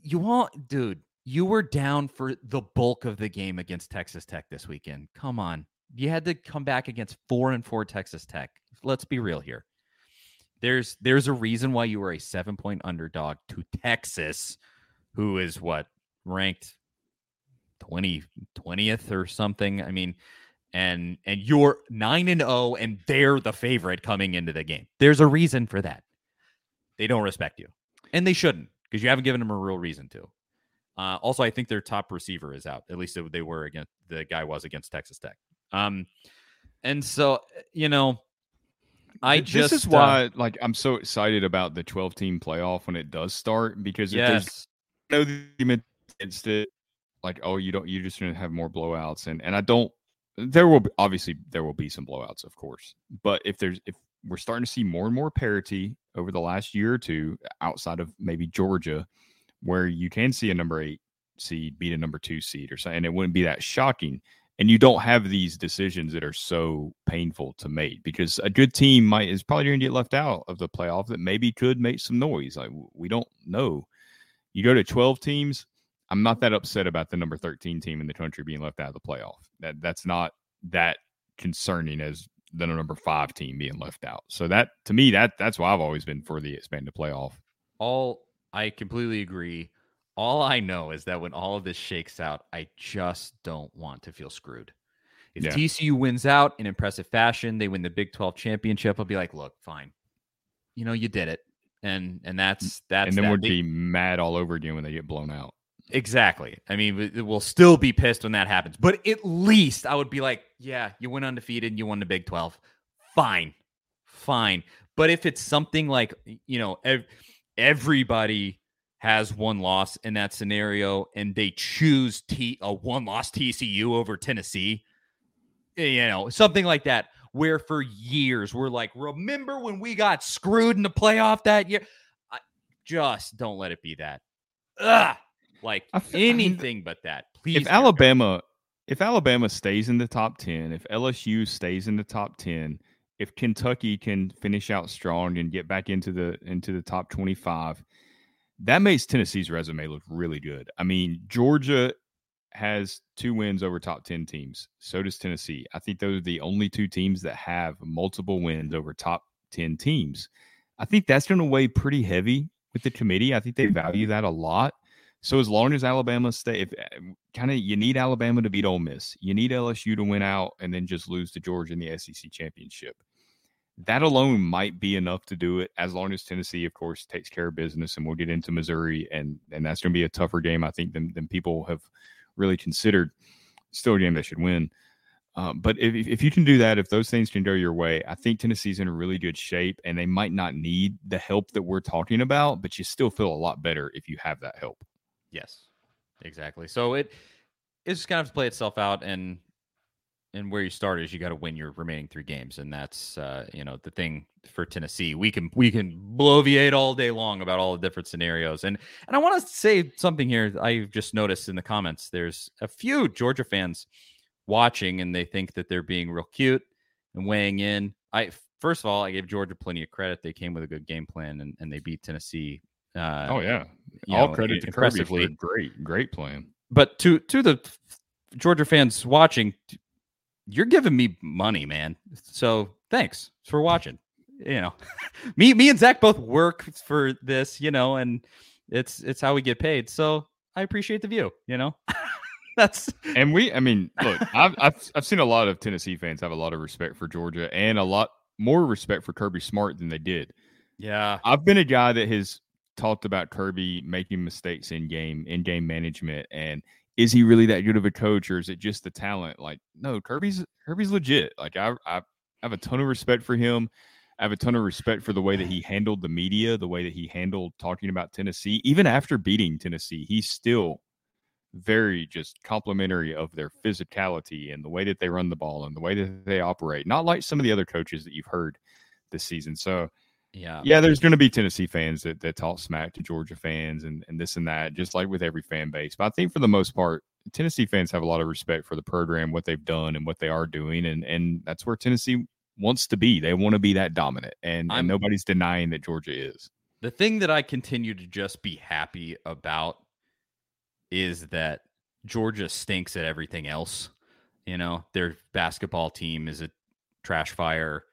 You want, dude, you were down for the bulk of the game against Texas Tech this weekend. Come on. You had to come back against four and four Texas Tech. Let's be real here. There's there's a reason why you were a seven point underdog to Texas, who is what ranked 20 20th or something. I mean, and and you're 9 and 0 and they're the favorite coming into the game. There's a reason for that. They don't respect you, and they shouldn't because you haven't given them a real reason to. Uh, also, I think their top receiver is out. At least they were against the guy was against Texas Tech. Um, and so you know, I this just this is why uh, like I'm so excited about the 12 team playoff when it does start because if yes. there's no against it, like oh you don't you just gonna have more blowouts and and I don't there will be, obviously there will be some blowouts of course but if there's if we're starting to see more and more parity over the last year or two outside of maybe Georgia, where you can see a number eight seed beat a number two seed or something. And it wouldn't be that shocking. And you don't have these decisions that are so painful to make because a good team might is probably going to get left out of the playoff that maybe could make some noise. Like we don't know. You go to 12 teams. I'm not that upset about the number 13 team in the country being left out of the playoff. That that's not that concerning as the number five team being left out. So that to me, that that's why I've always been for the expanded playoff. All I completely agree. All I know is that when all of this shakes out, I just don't want to feel screwed. If yeah. TCU wins out in impressive fashion, they win the Big 12 championship, I'll be like, look, fine. You know, you did it. and and that's that's and then that. would be mad all over again when they get blown out. Exactly. I mean, we- we'll still be pissed when that happens, but at least I would be like, yeah, you went undefeated and you won the Big 12. Fine. Fine. But if it's something like, you know, ev- everybody has one loss in that scenario and they choose T a one loss TCU over Tennessee, you know, something like that, where for years we're like, remember when we got screwed in the playoff that year? I, just don't let it be that. Ugh. Like I fe- I mean, anything but that. Please. if. Alabama if Alabama stays in the top 10, if LSU stays in the top 10, if Kentucky can finish out strong and get back into the into the top 25, that makes Tennessee's resume look really good. I mean, Georgia has two wins over top 10 teams. So does Tennessee. I think those are the only two teams that have multiple wins over top 10 teams. I think that's going to weigh pretty heavy with the committee. I think they value that a lot. So as long as Alabama stay, if kind of you need Alabama to beat Ole Miss, you need LSU to win out and then just lose to Georgia in the SEC championship. That alone might be enough to do it, as long as Tennessee, of course, takes care of business, and we'll get into Missouri, and and that's going to be a tougher game, I think, than than people have really considered. Still a game they should win. Um, but if, if you can do that, if those things can go your way, I think Tennessee's in a really good shape, and they might not need the help that we're talking about, but you still feel a lot better if you have that help. Yes, exactly. So it it's just kind of to play itself out, and and where you start is you got to win your remaining three games, and that's uh, you know the thing for Tennessee. We can we can bloviate all day long about all the different scenarios, and and I want to say something here. I've just noticed in the comments there's a few Georgia fans watching, and they think that they're being real cute and weighing in. I first of all, I gave Georgia plenty of credit. They came with a good game plan, and, and they beat Tennessee. Uh, oh yeah, all know, credit to Kirby for great, great plan. but to to the Georgia fans watching, you're giving me money, man. So thanks for watching. You know, me me and Zach both work for this, you know, and it's it's how we get paid. So I appreciate the view. You know, that's And we, I mean, look, I've, I've I've seen a lot of Tennessee fans have a lot of respect for Georgia and a lot more respect for Kirby Smart than they did. yeah, I've been a guy that has talked about Kirby making mistakes in game, in game management, and is he really that good of a coach, or is it just the talent? Like, no, Kirby's Kirby's legit. Like, I I have a ton of respect for him. I have a ton of respect for the way that he handled the media, the way that he handled talking about Tennessee. Even after beating Tennessee, he's still very just complimentary of their physicality and the way that they run the ball and the way that they operate. Not like some of the other coaches that you've heard this season. So yeah, yeah, there's going to be Tennessee fans that, that talk smack to Georgia fans and, and this and that, just like with every fan base. But I think for the most part, Tennessee fans have a lot of respect for the program, what they've done, and what they are doing, and and that's where Tennessee wants to be. They want to be that dominant, and, and nobody's denying that Georgia is. the thing that I continue to just be happy about is that Georgia stinks at everything else. You know, their basketball team is a trash fire.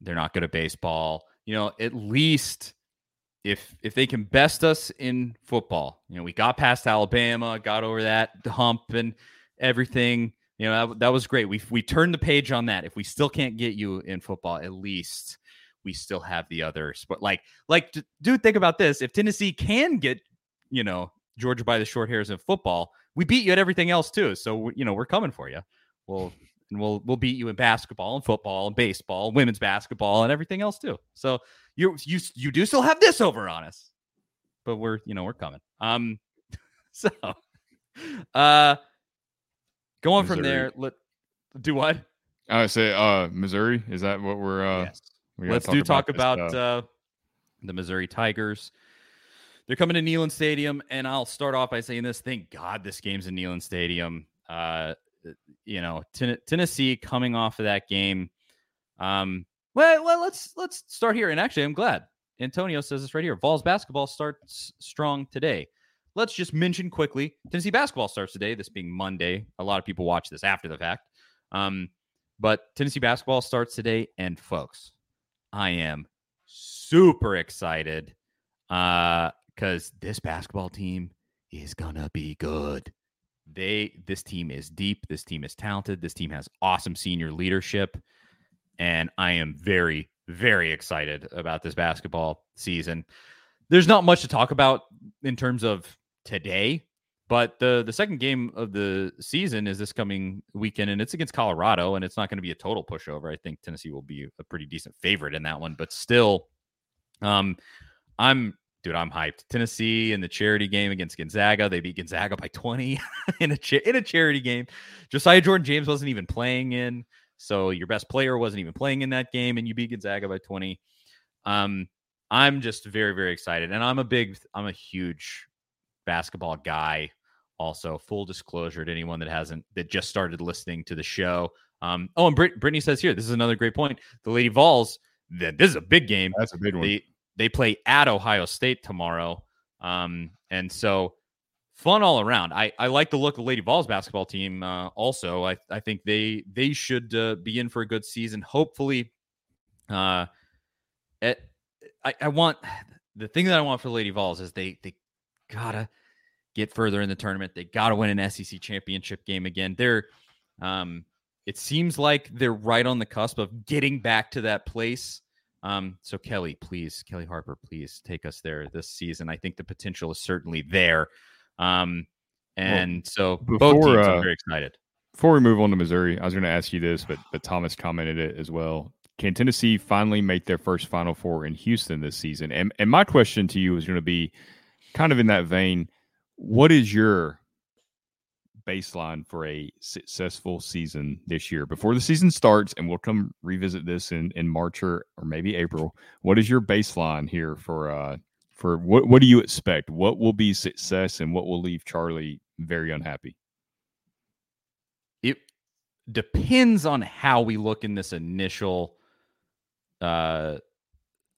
They're not good at baseball. You know, at least if if they can best us in football, you know, we got past Alabama, got over that hump and everything. You know, that, that was great. We we turned the page on that. If we still can't get you in football, at least we still have the others. But Like like dude, think about this. If Tennessee can get, you know, Georgia by the short hairs in football, we beat you at everything else too. So you know, we're coming for you. We'll and we'll we'll beat you in basketball and football and baseball, women's basketball and everything else too. So you you you do still have this over on us. But we're, you know, we're coming. Um so uh going from there, let do what? I say, uh, Missouri is that what we're? Uh, yes. we Let's do talk about uh, uh, the Missouri Tigers. They're coming to Neyland Stadium, and I'll start off by saying this: Thank God this game's in Neyland Stadium. Uh, you know, Ten- Tennessee coming off of that game. Um, well, well, let's let's start here. And actually, I'm glad Antonio says this right here. Vols basketball starts strong today. Let's just mention quickly: Tennessee basketball starts today. This being Monday. A lot of people watch this after the fact. Um, but Tennessee basketball starts today, and folks, I am super excited uh because this basketball team is gonna be good. They this team is deep, this team is talented, this team has awesome senior leadership, and I am very, very excited about this basketball season. There's not much to talk about in terms of today, but the the second game of the season is this coming weekend, and it's against Colorado, and it's not going to be a total pushover. I think Tennessee will be a pretty decent favorite in that one, but still, um, I'm dude, I'm hyped. Tennessee in the charity game against Gonzaga, they beat Gonzaga by 20 in a cha- in a charity game. Josiah Jordan James wasn't even playing in, so your best player wasn't even playing in that game, and you beat Gonzaga by 20. Um, I'm just very very excited, and I'm a big, I'm a huge basketball guy also full disclosure to anyone that hasn't that just started listening to the show um oh and Brit- brittany says here this is another great point the lady vols that this is a big game That's a big one. they they play at ohio state tomorrow um and so fun all around i i like the look of lady vols basketball team uh also i i think they they should uh, be in for a good season hopefully uh it, I, I want the thing that i want for lady vols is they they gotta get further in the tournament. They got to win an SEC championship game again. They're, um, it seems like they're right on the cusp of getting back to that place. Um, so Kellie, please, Kellie Harper, please take us there this season. I think the potential is certainly there. Um, and so both teams uh, are very excited. Before we move on to Missouri, I was going to ask you this, but but Thomas commented it as well. Can Tennessee finally make their first Final Four in Houston this season? And and my question to you is going to be kind of in that vein. What is your baseline for a successful season this year before the season starts? And we'll come revisit this in in March or, or maybe April. What is your baseline here for uh for what what do you expect? What will be success and what will leave Charlie very unhappy? it depends on how we look in this initial uh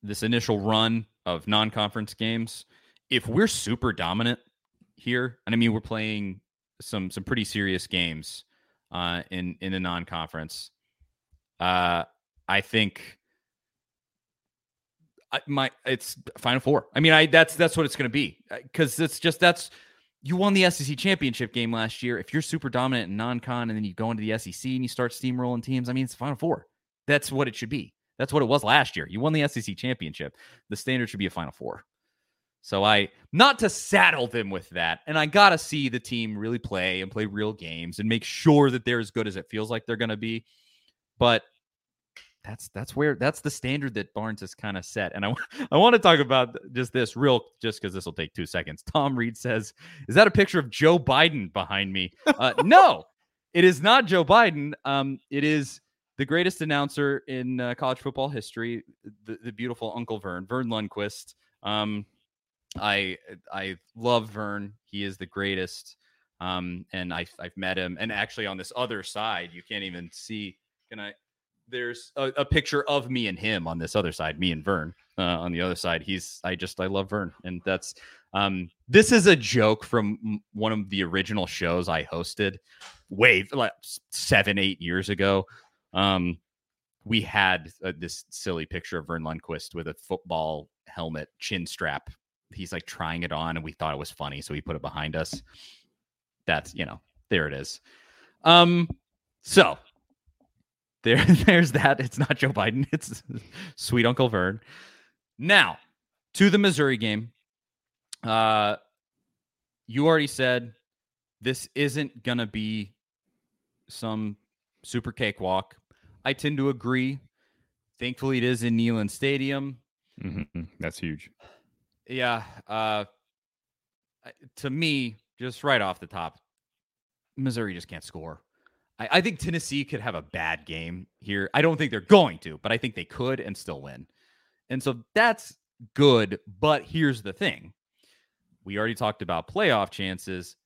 this initial run of non-conference games if we're super dominant here and i mean we're playing some some pretty serious games uh in in the non-conference uh i think I, my it's final four i mean i that's that's what it's going to be because it's just that's you won the SEC championship game last year. If you're super dominant in non-con and then you go into the SEC and you start steamrolling teams, I mean, it's Final Four. That's what it should be. That's what it was last year. You won the SEC championship. The standard should be a Final Four. So I, not to saddle them with that, and I got to see the team really play and play real games and make sure that they're as good as it feels like they're to be. But that's that's where that's the standard that Barnes has kind of set. And I I want to talk about just this real just because this will take two seconds. Tom Reed says, "Is that a picture of Joe Biden behind me?" Uh, no, it is not Joe Biden. Um, it is the greatest announcer in uh, college football history, the, the beautiful Uncle Verne, Verne Lundquist. Um, I I love Verne. He is the greatest. Um, and I I've met him. And actually, on this other side, you can't even see. Can I? there's a, a, picture of me and him on this other side, me and Verne uh, on the other side. He's I just I love Verne, and that's um this is a joke from one of the original shows I hosted way like seven eight years ago. Um, we had uh, this silly picture of Verne Lundquist with a football helmet chin strap. He's like trying it on, and we thought it was funny, so we put it behind us. That's you know there it is. Um, so there, there's that. It's not Joe Biden. It's sweet Uncle Verne. Now to the Missouri game. Uh, you already said this isn't gonna be some super cakewalk. I tend to agree. Thankfully, it is in Neyland Stadium. Mm-hmm. That's huge. Yeah. Uh, to me, just right off the top, Missouri just can't score. I, I think Tennessee could have a bad game here. I don't think they're going to, but I think they could and still win. And so that's good. But here's the thing we already talked about playoff chances.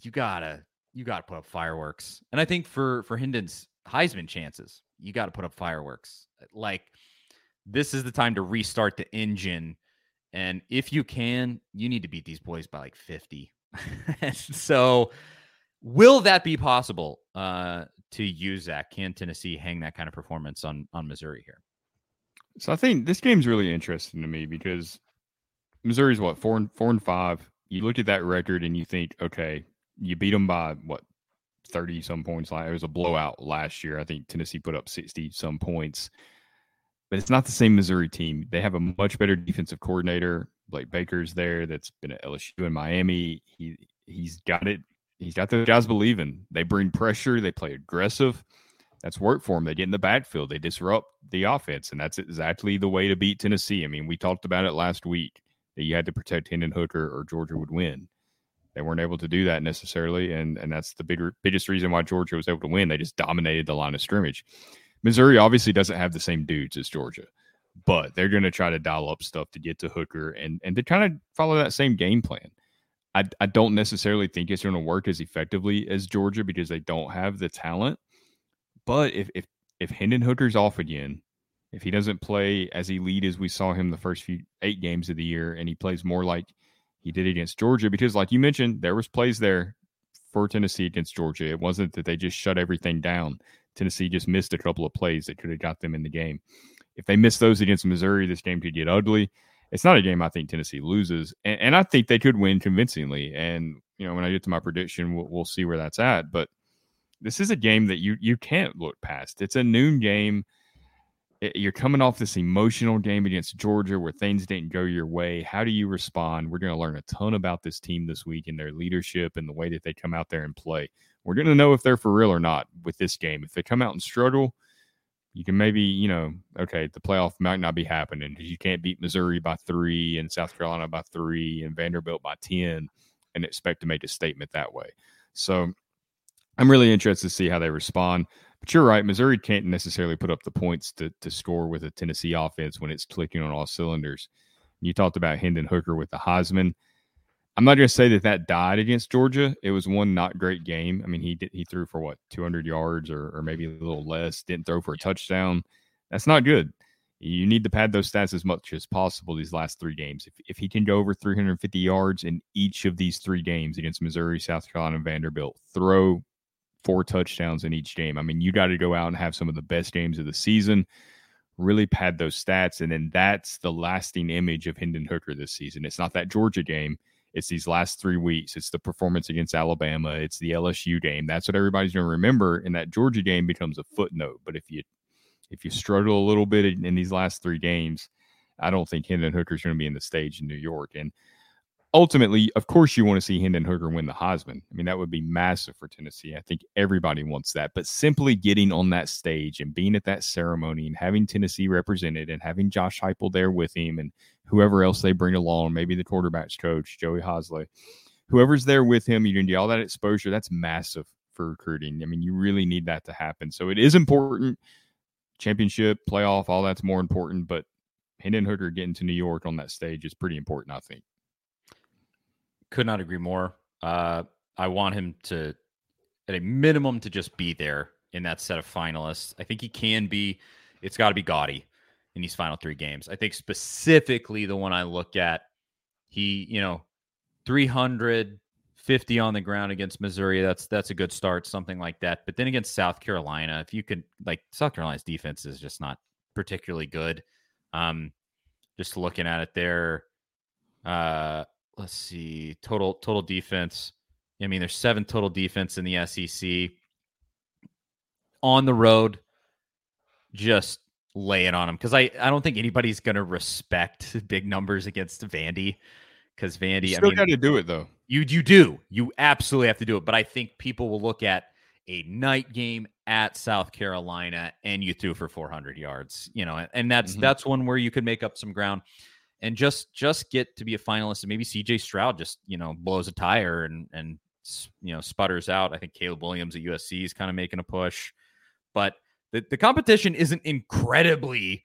You gotta you gotta put up fireworks. And I think for for Hendon's Heisman chances, you gotta put up fireworks. Like this is the time to restart the engine. And if you can, you need to beat these boys by like 50. so Will that be possible uh, to use that? Can Tennessee hang that kind of performance on on Missouri here? So I think this game's really interesting to me because Missouri's what four and four and five. You look at that record and you think, okay, you beat them by what thirty some points. Like it was a blowout last year. I think Tennessee put up sixty some points. But it's not the same Missouri team. They have a much better defensive coordinator. Blake Baker's there. That's been at LSU in Miami. He he's got it. He's got the guys believing. They bring pressure. They play aggressive. That's work for them. They get in the backfield. They disrupt the offense, and that's exactly the way to beat Tennessee. I mean, we talked about it last week that you had to protect Hendon Hooker or Georgia would win. They weren't able to do that necessarily, and and that's the bigger biggest reason why Georgia was able to win. They just dominated the line of scrimmage. Missouri obviously doesn't have the same dudes as Georgia, but they're going to try to dial up stuff to get to Hooker and and to kind of follow that same game plan. I, I don't necessarily think it's going to work as effectively as Georgia because they don't have the talent. But if if if Hendon Hooker's off again, if he doesn't play as elite as we saw him the first few eight games of the year, and he plays more like he did against Georgia, because like you mentioned, there was plays there for Tennessee against Georgia. It wasn't that they just shut everything down. Tennessee just missed a couple of plays that could have got them in the game. If they miss those against Missouri, this game could get ugly. It's not a game I think Tennessee loses, and, and I think they could win convincingly. And you know, when I get to my prediction, we'll, we'll see where that's at. But this is a game that you you can't look past. It's a noon game. You're coming off this emotional game against Georgia where things didn't go your way. How do you respond? We're going to learn a ton about this team this week and their leadership and the way that they come out there and play. We're going to know if they're for real or not with this game. If they come out and struggle, you can maybe, you know, okay, the playoff might not be happening because you can't beat Missouri by three and South Carolina by three and Vanderbilt by 10 and expect to make a statement that way. So I'm really interested to see how they respond. But you're right, Missouri can't necessarily put up the points to, to score with a Tennessee offense when it's clicking on all cylinders. You talked about Hendon Hooker with the Heisman. I'm not going to say that that died against Georgia. It was one not great game. I mean, he did, he threw for what 200 yards or, or maybe a little less. Didn't throw for a touchdown. That's not good. You need to pad those stats as much as possible these last three games. If, if he can go over 350 yards in each of these three games against Missouri, South Carolina, and Vanderbilt, throw four touchdowns in each game. I mean, you got to go out and have some of the best games of the season, really pad those stats. And then that's the lasting image of Hendon Hooker this season. It's not that Georgia game. It's these last three weeks. It's the performance against Alabama. It's the LSU game. That's what everybody's going to remember. And that Georgia game becomes a footnote. But if you if you struggle a little bit in, in these last three games, I don't think Hendon Hooker's going to be in the stage in New York. And ultimately, of course, you want to see Hendon Hooker win the Heisman. I mean, that would be massive for Tennessee. I think everybody wants that. But simply getting on that stage and being at that ceremony and having Tennessee represented and having Josh Heupel there with him and whoever else they bring along, maybe the quarterbacks coach, Joey Halzle, whoever's there with him, you're going to get all that exposure. That's massive for recruiting. I mean, you really need that to happen. So it is important. Championship, playoff, all that's more important. But Hendon Hooker getting to New York on that stage is pretty important, I think. Could not agree more. Uh, I want him to, at a minimum, to just be there in that set of finalists. I think he can be. It's got to be gaudy in these final three games. I think specifically the one I look at, he, you know, 350 on the ground against Missouri. That's that's a good start, something like that. But then against South Carolina, if you could like South Carolina's defense is just not particularly good. Um, just looking at it there, uh, let's see, total total defense. I mean, there's seven total defense in the SEC. On the road, just lay it on them because I, I don't think anybody's going to respect big numbers against Vandy because Vandy. Still I mean, got to do it though. You you do you absolutely have to do it, but I think people will look at a night game at South Carolina and you threw for 400 yards, you know, and that's mm-hmm. that's one where you could make up some ground and just just get to be a finalist and maybe CJ Stroud just, you know, blows a tire and and you know, sputters out. I think Caleb Williams at USC is kind of making a push. But the, the competition isn't incredibly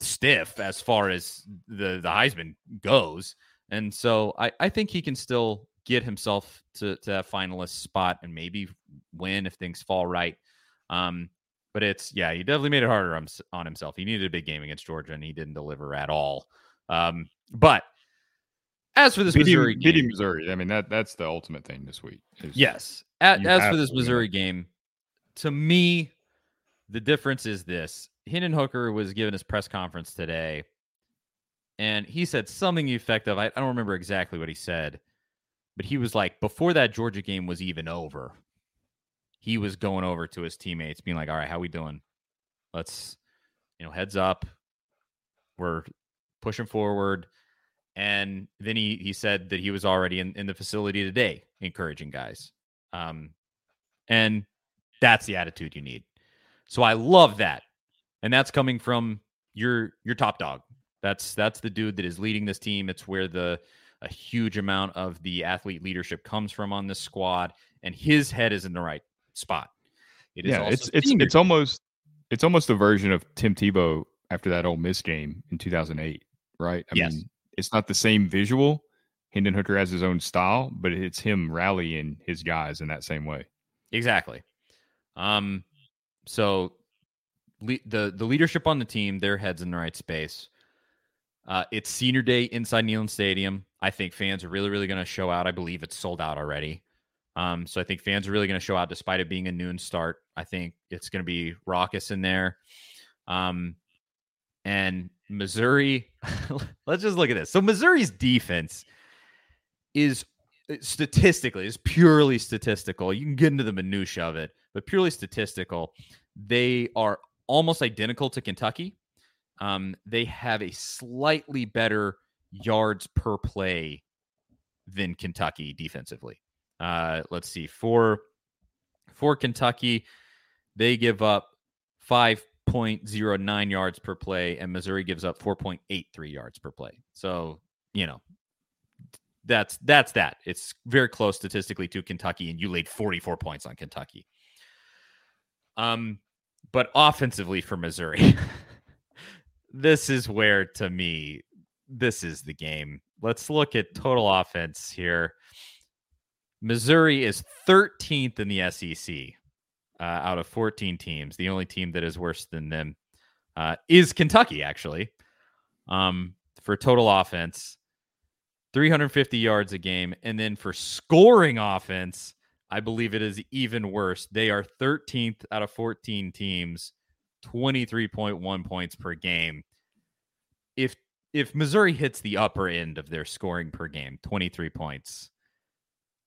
stiff as far as the the Heisman goes. And so I, I think he can still get himself to, to that finalist spot and maybe win if things fall right. Um, but it's yeah, he definitely made it harder on, on himself. He needed a big game against Georgia and he didn't deliver at all. Um, but as for this beating, Missouri game, beating Missouri, I mean that that's the ultimate thing this week. Yes. At, as for this Missouri game, to me, the difference is this: Hendon Hooker was given his press conference today, and he said something effective. I, I don't remember exactly what he said, but he was like, before that Georgia game was even over, he was going over to his teammates, being like, "All right, how we doing? Let's you know, heads up, we're pushing forward. And then he he said that he was already in, in the facility today, encouraging guys. Um, and that's the attitude you need. So I love that. And that's coming from your your top dog. That's that's the dude that is leading this team. It's where the a huge amount of the athlete leadership comes from on this squad, and his head is in the right spot. It is yeah, it's it's it's almost it's almost a version of Tim Tebow after that Ole Miss game in 2008, right? I yes. mean, it's not the same visual. Hendon Hooker has his own style, but it's him rallying his guys in that same way. Exactly. Um, so le- the the leadership on the team, their heads in the right space. Uh, it's senior day inside Neyland Stadium. I think fans are really, really going to show out. I believe it's sold out already. Um, so I think fans are really going to show out despite it being a noon start. I think it's going to be raucous in there. Um, and Missouri, let's just look at this. So Missouri's defense is uh, statistically, is purely statistical. You can get into the minutia of it, but purely statistical. They are almost identical to Kentucky. Um, they have a slightly better yards per play than Kentucky defensively. Uh, let's see for for Kentucky, they give up 5.09 yards per play, and Missouri gives up 4.83 yards per play. So you know that's that's that. It's very close statistically to Kentucky, and you laid 44 points on Kentucky. Um, but offensively for Missouri, this is where to me this is the game. Let's look at total offense here. Missouri is 13th in the SEC uh, out of 14 teams. The only team that is worse than them uh, is Kentucky, actually, um, for total offense. 350 yards a game. And then for scoring offense, I believe it is even worse. They are 13th out of 14 teams, 23.1 points per game. If if Missouri hits the upper end of their scoring per game, 23 points,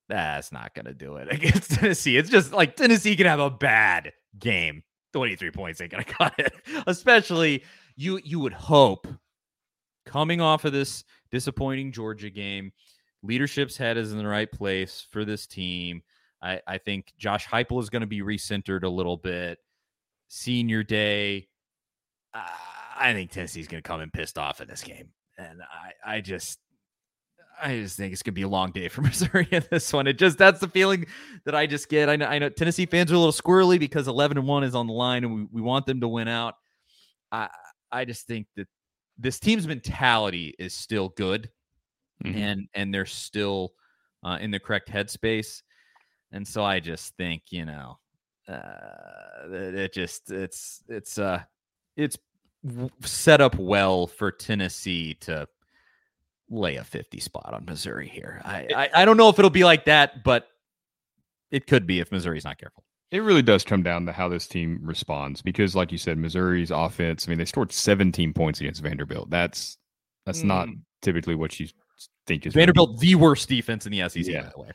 that's not going to do it against Tennessee. It's just like Tennessee can have a bad game. 23 points ain't going to cut it. Especially you you would hope coming off of this disappointing Georgia game. Leadership's head is in the right place for this team. I, I think Josh Heupel is going to be recentered a little bit. Senior day, uh, I think Tennessee's going to come in pissed off in this game, and I, I just, I just think it's going to be a long day for Missouri in this one. It just that's the feeling that I just get. I know, I know Tennessee fans are a little squirrely because eleven and one is on the line, and we, we want them to win out. I, I just think that this team's mentality is still good, mm-hmm. and and they're still uh, in the correct headspace, and so I just think you know, uh, it just it's it's uh it's set up well for Tennessee to lay a 50 spot on Missouri here. I, I, I don't know if it'll be like that, but it could be if Missouri's not careful. It really does come down to how this team responds because, like you said, Missouri's offense. I mean, they scored 17 points against Vanderbilt. That's that's mm. not typically what you think is Vanderbilt, the worst defense in the SEC. Yeah. By the way.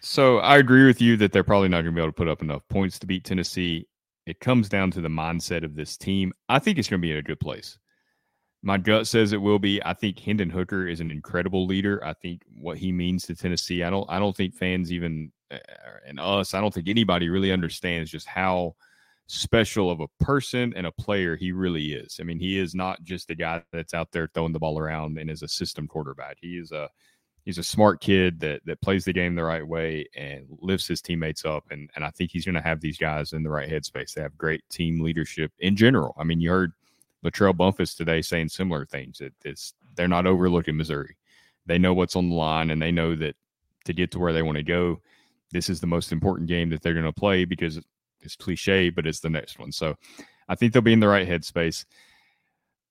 So I agree with you that they're probably not going to be able to put up enough points to beat Tennessee. It comes down to the mindset of this team. I think it's going to be in a good place. My gut says it will be. I think Hendon Hooker is an incredible leader. I think what he means to Tennessee. I don't. I don't think fans even uh, and us. I don't think anybody really understands just how special of a person and a player he really is. I mean, he is not just a guy that's out there throwing the ball around and is a system quarterback. He is a he's a smart kid that that plays the game the right way and lifts his teammates up. And and I think he's going to have these guys in the right headspace. They have great team leadership in general. I mean, you heard LaTrell Bumphus today saying similar things. It, it's they're not overlooking Missouri. They know what's on the line, and they know that to get to where they want to go, this is the most important game that they're going to play because it's cliche, but it's the next one. So I think they'll be in the right headspace.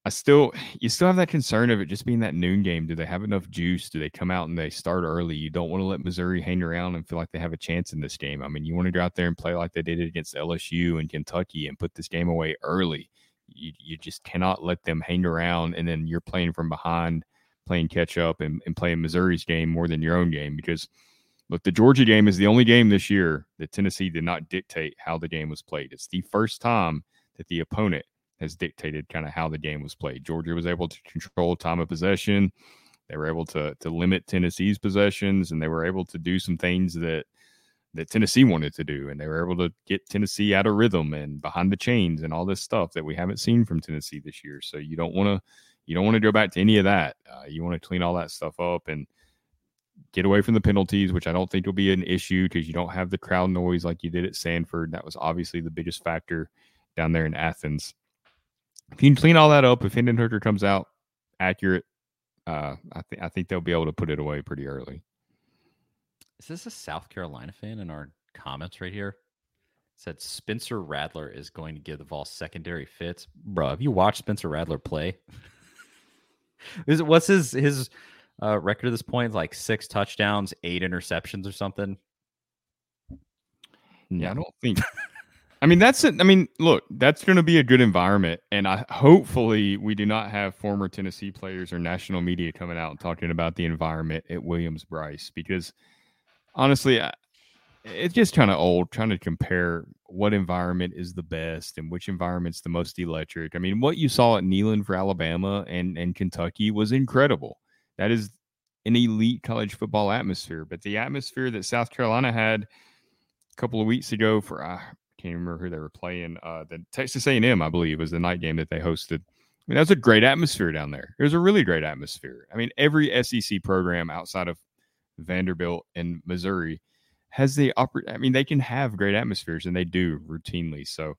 I still, you still have that concern of it just being that noon game. Do they have enough juice? Do they come out and they start early? You don't want to let Missouri hang around and feel like they have a chance in this game. I mean, you want to go out there and play like they did against LSU and Kentucky and put this game away early. You, you just cannot let them hang around and then you're playing from behind, playing catch up and, and playing Missouri's game more than your own game because – Look, the Georgia game is the only game this year that Tennessee did not dictate how the game was played. It's the first time that the opponent has dictated kind of how the game was played. Georgia was able to control time of possession. They were able to to limit Tennessee's possessions, and they were able to do some things that that Tennessee wanted to do, and they were able to get Tennessee out of rhythm and behind the chains and all this stuff that we haven't seen from Tennessee this year. So you don't want to you don't want to go back to any of that. Uh, you want to clean all that stuff up and get away from the penalties, which I don't think will be an issue because you don't have the crowd noise like you did at Sanford. That was obviously the biggest factor down there in Athens. If you can clean all that up, if Hendon Hooker comes out accurate, uh, I think I think they'll be able to put it away pretty early. Is this a South Carolina fan in our comments right here? said Spencer Rattler is going to give the ball secondary fits. Bro, have you watched Spencer Rattler play? is it what's his his uh, record at this point? Like six touchdowns, eight interceptions, or something. No. Yeah, I don't think. I mean, that's it. I mean, look, that's going to be a good environment, and I hopefully we do not have former Tennessee players or national media coming out and talking about the environment at Williams Brice because honestly, I, it's just kind of old trying to compare what environment is the best and which environment's the most electric. I mean, what you saw at Neyland for Alabama and, and Kentucky was incredible. That is an elite college football atmosphere. But the atmosphere that South Carolina had a couple of weeks ago for I can't remember who they were playing. Uh, the Texas A&M, I believe, was the night game that they hosted. I mean, that was a great atmosphere down there. It was a really great atmosphere. I mean, every SEC program outside of Vanderbilt and Missouri has the upper. I mean, they can have great atmospheres, and they do routinely. So,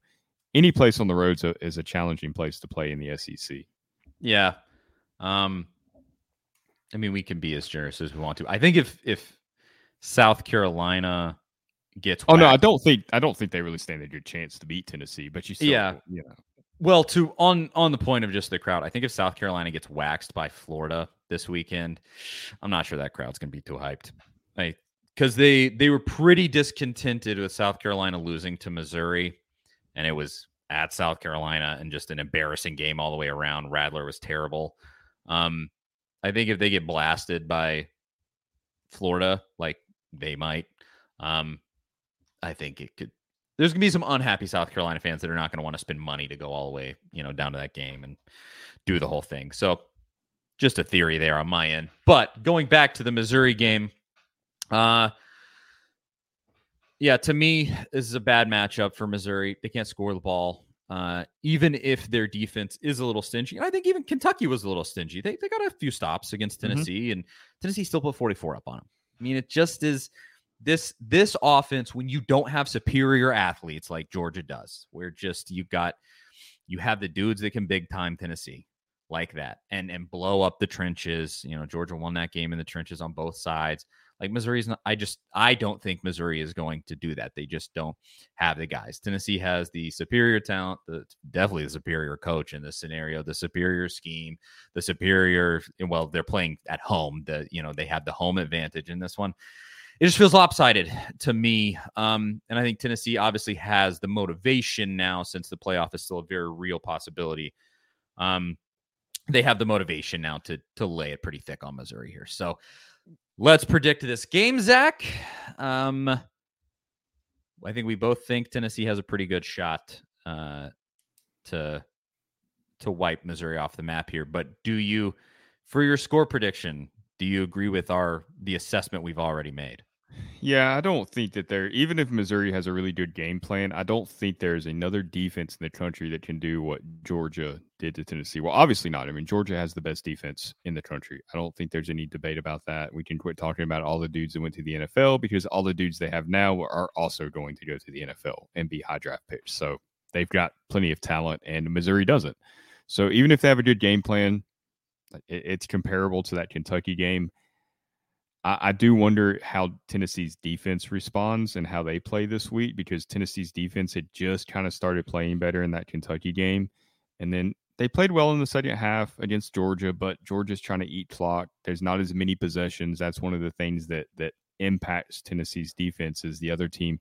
any place on the roads is a challenging place to play in the SEC. Yeah, um, I mean, we can be as generous as we want to. I think if if South Carolina gets, oh whacked, no, I don't think I don't think they really stand a good chance to beat Tennessee. But you, still, yeah, you know. Well, to on on the point of just the crowd, I think if South Carolina gets waxed by Florida this weekend, I'm not sure that crowd's going to be too hyped. Because they they were pretty discontented with South Carolina losing to Missouri, and it was at South Carolina and just an embarrassing game all the way around. Rattler was terrible. Um, I think if they get blasted by Florida, like they might, um, I think it could. There's gonna be some unhappy South Carolina fans that are not gonna want to spend money to go all the way, you know, down to that game and do the whole thing. So, just a theory there on my end. But going back to the Missouri game, uh, yeah, to me, this is a bad matchup for Missouri. They can't score the ball. Uh, even if their defense is a little stingy, and I think even Kentucky was a little stingy. They, they got a few stops against mm-hmm. Tennessee, mm-hmm. and Tennessee still put 44 up on them. I mean, it just is this this offense when you don't have superior athletes like Georgia does, where just you've got you have the dudes that can big time Tennessee like that and and blow up the trenches. You know, Georgia won that game in the trenches on both sides. Like Missouri's not, I just, I don't think Missouri is going to do that. They just don't have the guys. Tennessee has the superior talent, the definitely the superior coach in this scenario, the superior scheme, the superior, well, they're playing at home. The, you know, they have the home advantage in this one. It just feels lopsided to me. Um, and I think Tennessee obviously has the motivation now since the playoff is still a very real possibility. Um, they have the motivation now to to lay it pretty thick on Missouri here. So Let's predict this game, Zach. Um, I think we both think Tennessee has a pretty good shot uh, to to wipe Missouri off the map here. But do you, for your score prediction, do you agree with our the assessment we've already made? Yeah, I don't think that there, even if Missouri has a really good game plan, I don't think there's another defense in the country that can do what Georgia did to Tennessee. Well, obviously not. I mean, Georgia has the best defense in the country. I don't think there's any debate about that. We can quit talking about all the dudes that went to the NFL because all the dudes they have now are also going to go to the NFL and be high draft picks. So they've got plenty of talent, and Missouri doesn't. So even if they have a good game plan, it's comparable to that Kentucky game. I, I do wonder how Tennessee's defense responds and how they play this week because Tennessee's defense had just kind of started playing better in that Kentucky game. And then they played well in the second half against Georgia, but Georgia's trying to eat clock. There's not as many possessions. That's one of the things that that impacts Tennessee's defense is the other team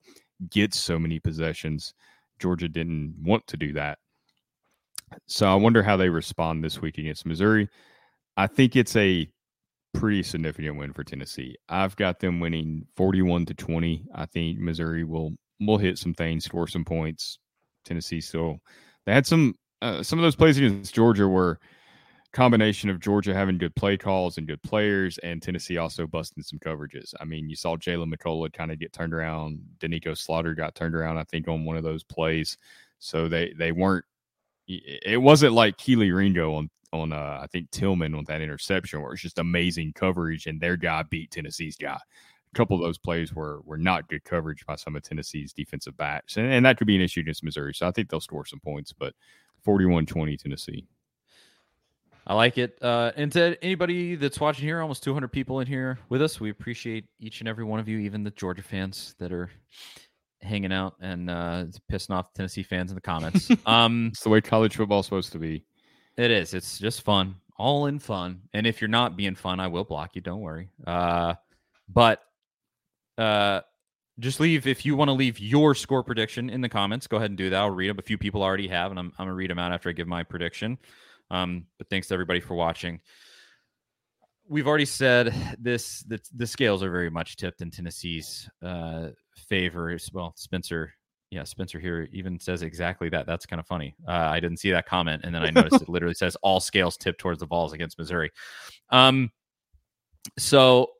gets so many possessions. Georgia didn't want to do that. So I wonder how they respond this week against Missouri. I think it's a pretty significant win for Tennessee. I've got them winning 41 to 20. I think Missouri will will hit some things, score some points. Tennessee still they had some uh, some of those plays against Georgia were combination of Georgia having good play calls and good players, and Tennessee also busting some coverages. I mean, you saw Jaylen McCollough kind of get turned around. Doneiko Slaughter got turned around, I think, on one of those plays. So they they weren't. It wasn't like Kelee Ringo on on uh, I think Tillman on that interception where it's just amazing coverage and their guy beat Tennessee's guy. A couple of those plays were were not good coverage by some of Tennessee's defensive backs, and, and that could be an issue against Missouri. So I think they'll score some points, but 41-20 Tennessee. I like it. Uh, and to anybody that's watching here, almost 200 people in here with us. We appreciate each and every one of you, even the Georgia fans that are hanging out and uh, pissing off Tennessee fans in the comments. Um, it's the way college football is supposed to be. It is. It's just fun, all in fun. And if you're not being fun, I will block you. Don't worry. Uh, but uh, just leave if you want to leave your score prediction in the comments. Go ahead and do that. I'll read them. A few people already have, and I'm, I'm gonna read them out after I give my prediction. Um, but thanks to everybody for watching. We've already said this the, the scales are very much tipped in Tennessee's uh, favor. Well, Spencer, yeah, Spencer here even says exactly that. That's kind of funny. Uh, I didn't see that comment, and then I noticed it literally says all scales tip towards the Vols against Missouri. Um, so,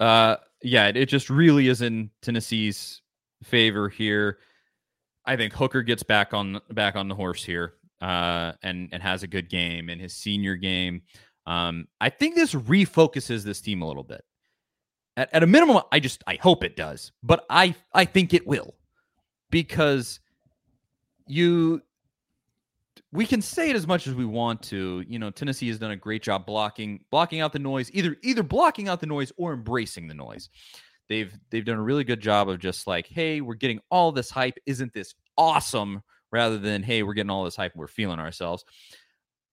uh, yeah, it, it just really is in Tennessee's favor here. I think Hooker gets back on back on the horse here uh, and and has a good game in his senior game. Um, I think this refocuses this team a little bit. At, at a minimum, I just I hope it does, but I I think it will because you we can say it as much as we want to. You know, Tennessee has done a great job blocking blocking out the noise, either either blocking out the noise or embracing the noise. They've they've done a really good job of just like, hey, we're getting all this hype. Isn't this awesome? rather than hey we're getting all this hype we're feeling ourselves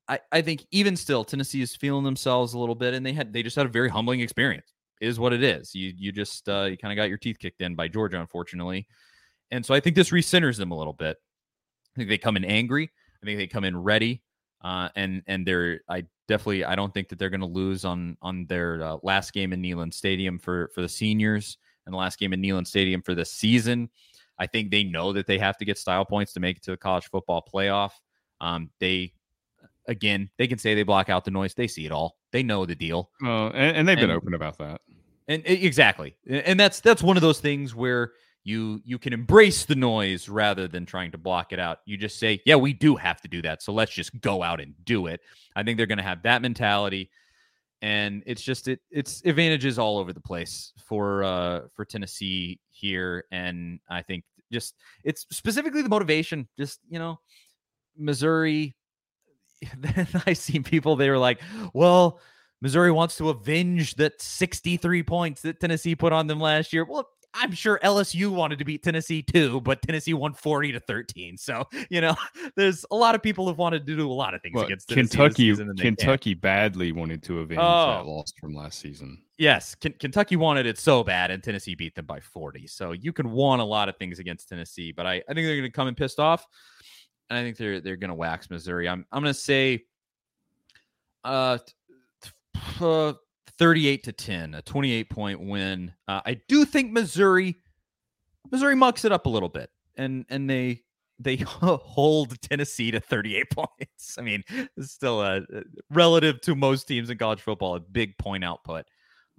I, I think even still tennessee is feeling themselves a little bit and they had they just had a very humbling experience is what it is you you just uh, you kind of got your teeth kicked in by georgia unfortunately and so i think this recenters them a little bit i think they come in angry i think they come in ready uh, and and they're i definitely i don't think that they're going to lose on on their uh, last game in Neyland Stadium for for the seniors and the last game in Neyland Stadium for the season I think they know that they have to get style points to make it to the college football playoff. Um, they again, they can say they block out the noise. They see it all. They know the deal. Uh, and, and, they've and, been open about that. And exactly, and that's that's one of those things where you you can embrace the noise rather than trying to block it out. You just say, "Yeah, we do have to do that, so let's just go out and do it." I think they're going to have that mentality, and it's just it it's advantages all over the place for uh for Tennessee here. And I think just it's specifically the motivation. Just you know, Missouri. I see people. They were like, "Well, Missouri wants to avenge that 63 points that Tennessee put on them last year." Well, I'm sure LSU wanted to beat Tennessee too, but Tennessee won 40 to 13. So, you know, there's a lot of people have wanted to do a lot of things well, against Kentucky. Kentucky badly wanted to avenge oh. that loss from last season. Yes, K- Kentucky wanted it so bad, and Tennessee beat them by 40. So you can want a lot of things against Tennessee, but I, I think they're going to come in pissed off, and I think they're they're going to wax Missouri. I'm I'm going to say, uh, uh 38 to 10, a 28 point win. Uh, I do think Missouri Missouri mucks it up a little bit and and they they hold Tennessee to 38 points. I mean, it's still a, relative to most teams in college football a big point output.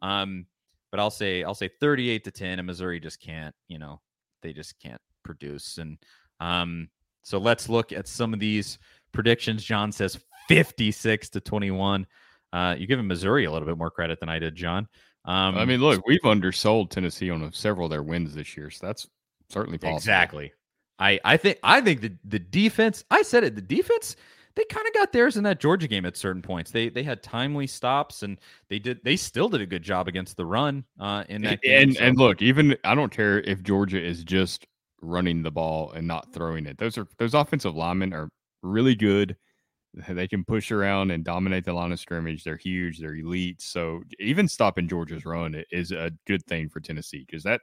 Um, but I'll say I'll say 38 to 10 and Missouri just can't, you know, they just can't produce and um so let's look at some of these predictions. John says 56 to 21. Uh, you're giving Missouri a little bit more credit than I did, John. Um, I mean, look, we've undersold Tennessee on several of their wins this year, so that's certainly possible. Exactly. I I think I think the the defense. I said it. The defense they kind of got theirs in that Georgia game at certain points. They they had timely stops and they did they still did a good job against the run uh, in that game. And so. and look, even I don't care if Georgia is just running the ball and not throwing it. Those are those offensive linemen are really good. They can push around and dominate the line of scrimmage. They're huge. They're elite. So even stopping Georgia's run is a good thing for Tennessee because that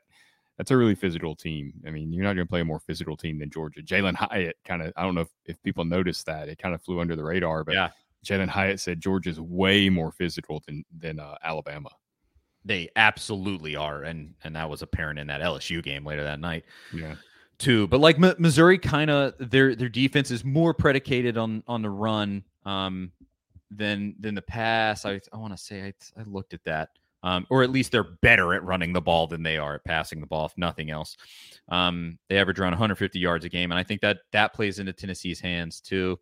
that's a really physical team. I mean, you're not going to play a more physical team than Georgia. Jalin Hyatt kind of I don't know if, if people noticed that it kind of flew under the radar, but yeah. Jalin Hyatt said Georgia's way more physical than than uh, Alabama. They absolutely are, and and that was apparent in that LSU game later that night. Yeah. Too. But like M- Missouri, kind of their their defense is more predicated on on the run um, than than the pass. I I want to say I I looked at that. Um, or at least they're better at running the ball than they are at passing the ball, if nothing else. Um, they average around 150 yards a game, and I think that that plays into Tennessee's hands too.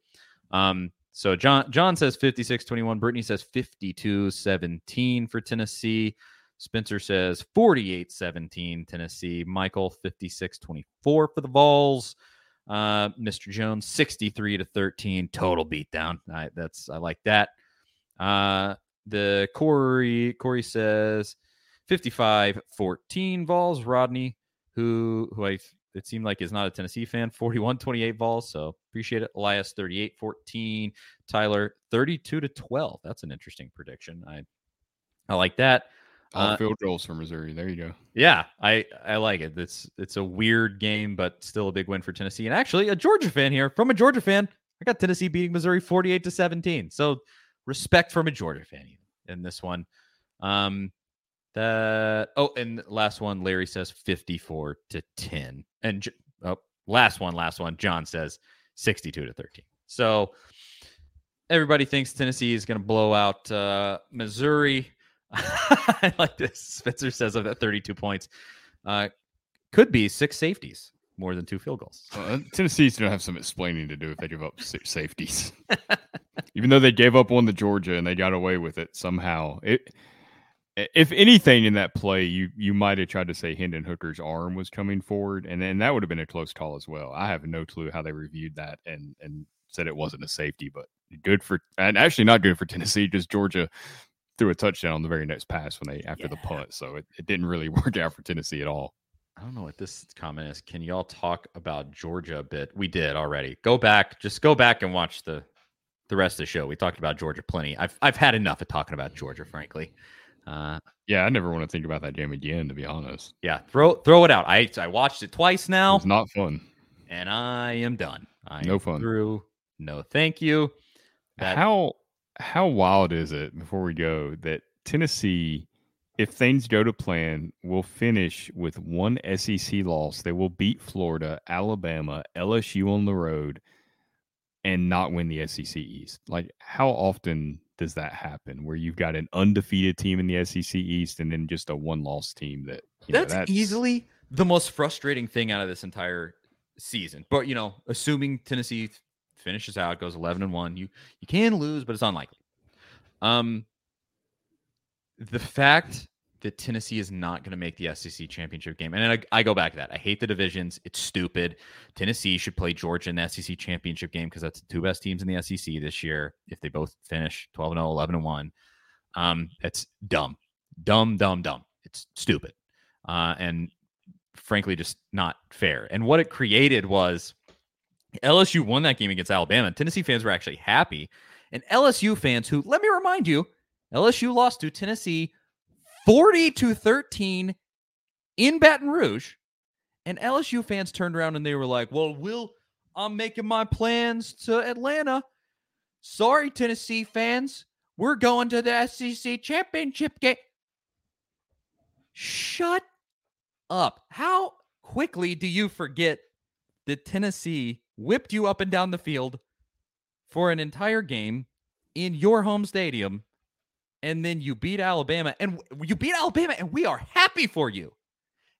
Um, so John John says 56-21. Brittany says 52-17 for Tennessee. Spencer says 48-17 Tennessee. Michael 56-24 for the Vols. Uh, Mr. Jones 63 to 13 total beatdown. I, that's I like that. Uh, the Corey Corey says 55-14 Vols. Rodney, who who I it seemed like is not a Tennessee fan, 41-28 Vols. So appreciate it. Elias 38-14. Tyler 32 to 12. That's an interesting prediction. I I like that. All Uh, field goals for Missouri. There you go. Yeah, I I like it. It's it's a weird game, but still a big win for Tennessee. And actually, a Georgia fan here from a Georgia fan. I got Tennessee beating Missouri 48 to 17. So respect from a Georgia fan in this one. Um that oh, and last one, Larry says 54 to 10. And oh, last one, last one, John says 62 to 13. So everybody thinks Tennessee is going to blow out uh, Missouri. I like this. Spencer says of that 32 points, uh, could be six safeties, more than two field goals. Uh, Tennessee's going to have some explaining to do if they give up six safeties. Even though they gave up one to Georgia and they got away with it somehow. It, if anything in that play, you you might have tried to say Hendon Hooker's arm was coming forward, and then that would have been a close call as well. I have no clue how they reviewed that and and said it wasn't a safety, but good for and actually not good for Tennessee. Just Georgia threw a touchdown on the very next pass when they after the Yeah. punt, so it, it didn't really work out for Tennessee at all. I don't know what this comment is. Can y'all talk about Georgia a bit? We did already. Go back, just go back and watch the the rest of the show. We talked about Georgia plenty. I've I've had enough of talking about Georgia, frankly. Uh, Yeah, I never want to think about that game again, to be honest. yeah, throw throw it out. I I watched it twice now. It's not fun. and I am done. I No fun. Through. No, thank you. That- how how wild is it before we go that Tennessee, if things go to plan, will finish with one SEC loss. They will beat Florida, Alabama, LSU on the road, and not win the SEC East. Like how often does that happen? Where you've got an undefeated team in the SEC East and then just a one loss team that you know, that's, easily the most frustrating thing out of this entire season. But you know, assuming Tennessee finishes out, goes eleven and one, you you can lose, but it's unlikely. Um, the fact that Tennessee is not going to make the SEC championship game, and I, I go back to that. I hate the divisions; it's stupid. Tennessee should play Georgia in the SEC championship game because that's the two best teams in the SEC this year. If they both finish 12 and 0, 11 and 1, um, it's dumb, dumb, dumb, dumb. It's stupid, uh, and frankly, just not fair. And what it created was LSU won that game against Alabama. Tennessee fans were actually happy, and LSU fans who, let me remind you, LSU lost to Tennessee 40 to 13 in Baton Rouge. And LSU fans turned around and they were like, Well, Will, I'm making my plans to Atlanta. Sorry, Tennessee fans. We're going to the SEC championship game. Shut up. How quickly do you forget that Tennessee whipped you up and down the field for an entire game in your home stadium and then you beat Alabama and you beat Alabama and we are happy for you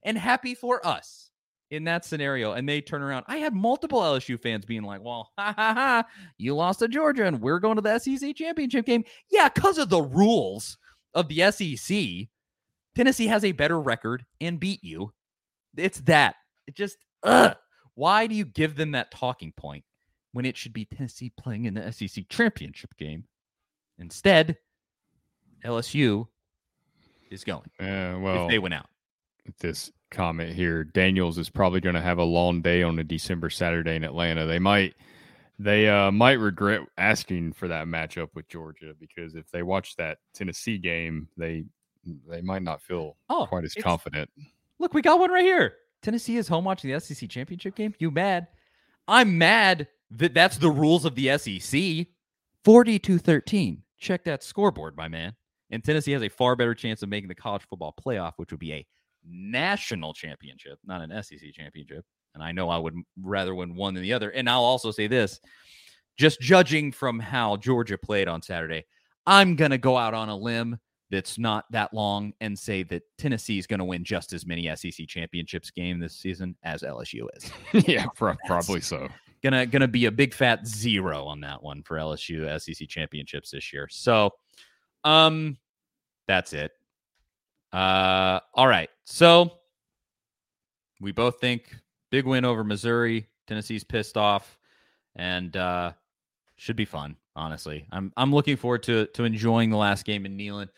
and happy for us in that scenario and they turn around. I had multiple LSU fans being like well ha ha ha you lost to Georgia and we're going to the SEC championship game. Yeah cuz of the rules of the SEC Tennessee has a better record and beat you. It's that. It just ugh. Why do you give them that talking point when it should be Tennessee playing in the SEC championship game instead LSU is going Yeah, well, if they went out. this comment here. Daniels is probably going to have a long day on a December Saturday in Atlanta. They might they uh, might regret asking for that matchup with Georgia because if they watch that Tennessee game, they they might not feel Oh, quite as confident. Look, we got one right here. Tennessee is home watching the SEC championship game. You mad? I'm mad that that's the rules of the SEC. 42 13. Check that scoreboard, my man. And Tennessee has a far better chance of making the college football playoff, which would be a national championship, not an SEC championship. And I know I would rather win one than the other. And I'll also say this just judging from how Georgia played on Saturday, I'm going to go out on a limb that's not that long and say that Tennessee is going to win just as many SEC championships game this season as LSU is. yeah, pro- probably so. Gonna gonna be a big fat zero on that one for LSU SEC championships this year. So, um, that's it. Uh, all right. So we both think big win over Missouri. Tennessee's pissed off, and uh, should be fun. Honestly, I'm I'm looking forward to to enjoying the last game in Neyland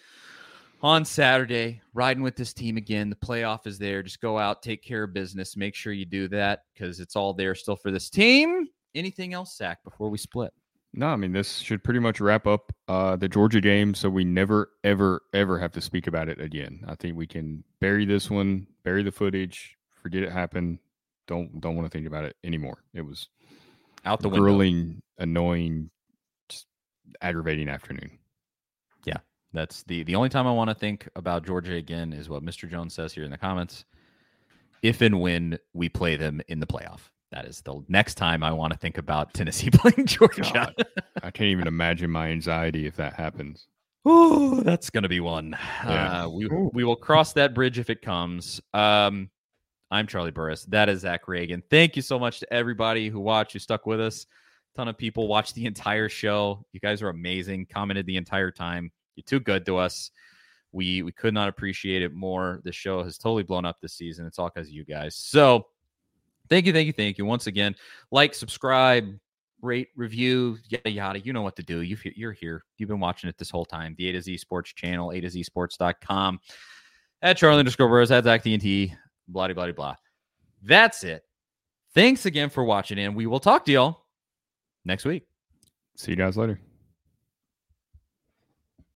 on Saturday, riding with this team again. The playoff is there. Just go out, take care of business. Make sure you do that because it's all there still for this team. Anything else, Zach, before we split? No, I mean this should pretty much wrap up uh, the Georgia game, so we never, ever, ever have to speak about it again. I think we can bury this one, bury the footage, forget it happened. Don't don't want to think about it anymore. It was out the grueling, window. annoying, just aggravating afternoon. That's the the only time I want to think about Georgia again is what Mr. Jones says here in the comments. If and when we play them in the playoff, that is the next time I want to think about Tennessee playing Georgia. I can't even imagine my anxiety if that happens. Oh, that's gonna be one. Yeah. Uh, we we will cross that bridge if it comes. Um, I'm Charlie Burris. That is Zach Ragan. Thank you so much to everybody who watched, who stuck with us. A ton of people watched the entire show. You guys are amazing. Commented the entire time. You're too good to us. We we could not appreciate it more. The show has totally blown up this season. It's all because of you guys. So thank you, thank you, thank you once again. Like, subscribe, rate, review, yada yada. You know what to do. You you're here. You've been watching it this whole time. The A to Z Sports channel, A to Z Sports.com. At Charlie underscore Rose, at Zach TNT, blah blah blah. That's it. Thanks again for watching, and we will talk to y'all next week. See you guys later.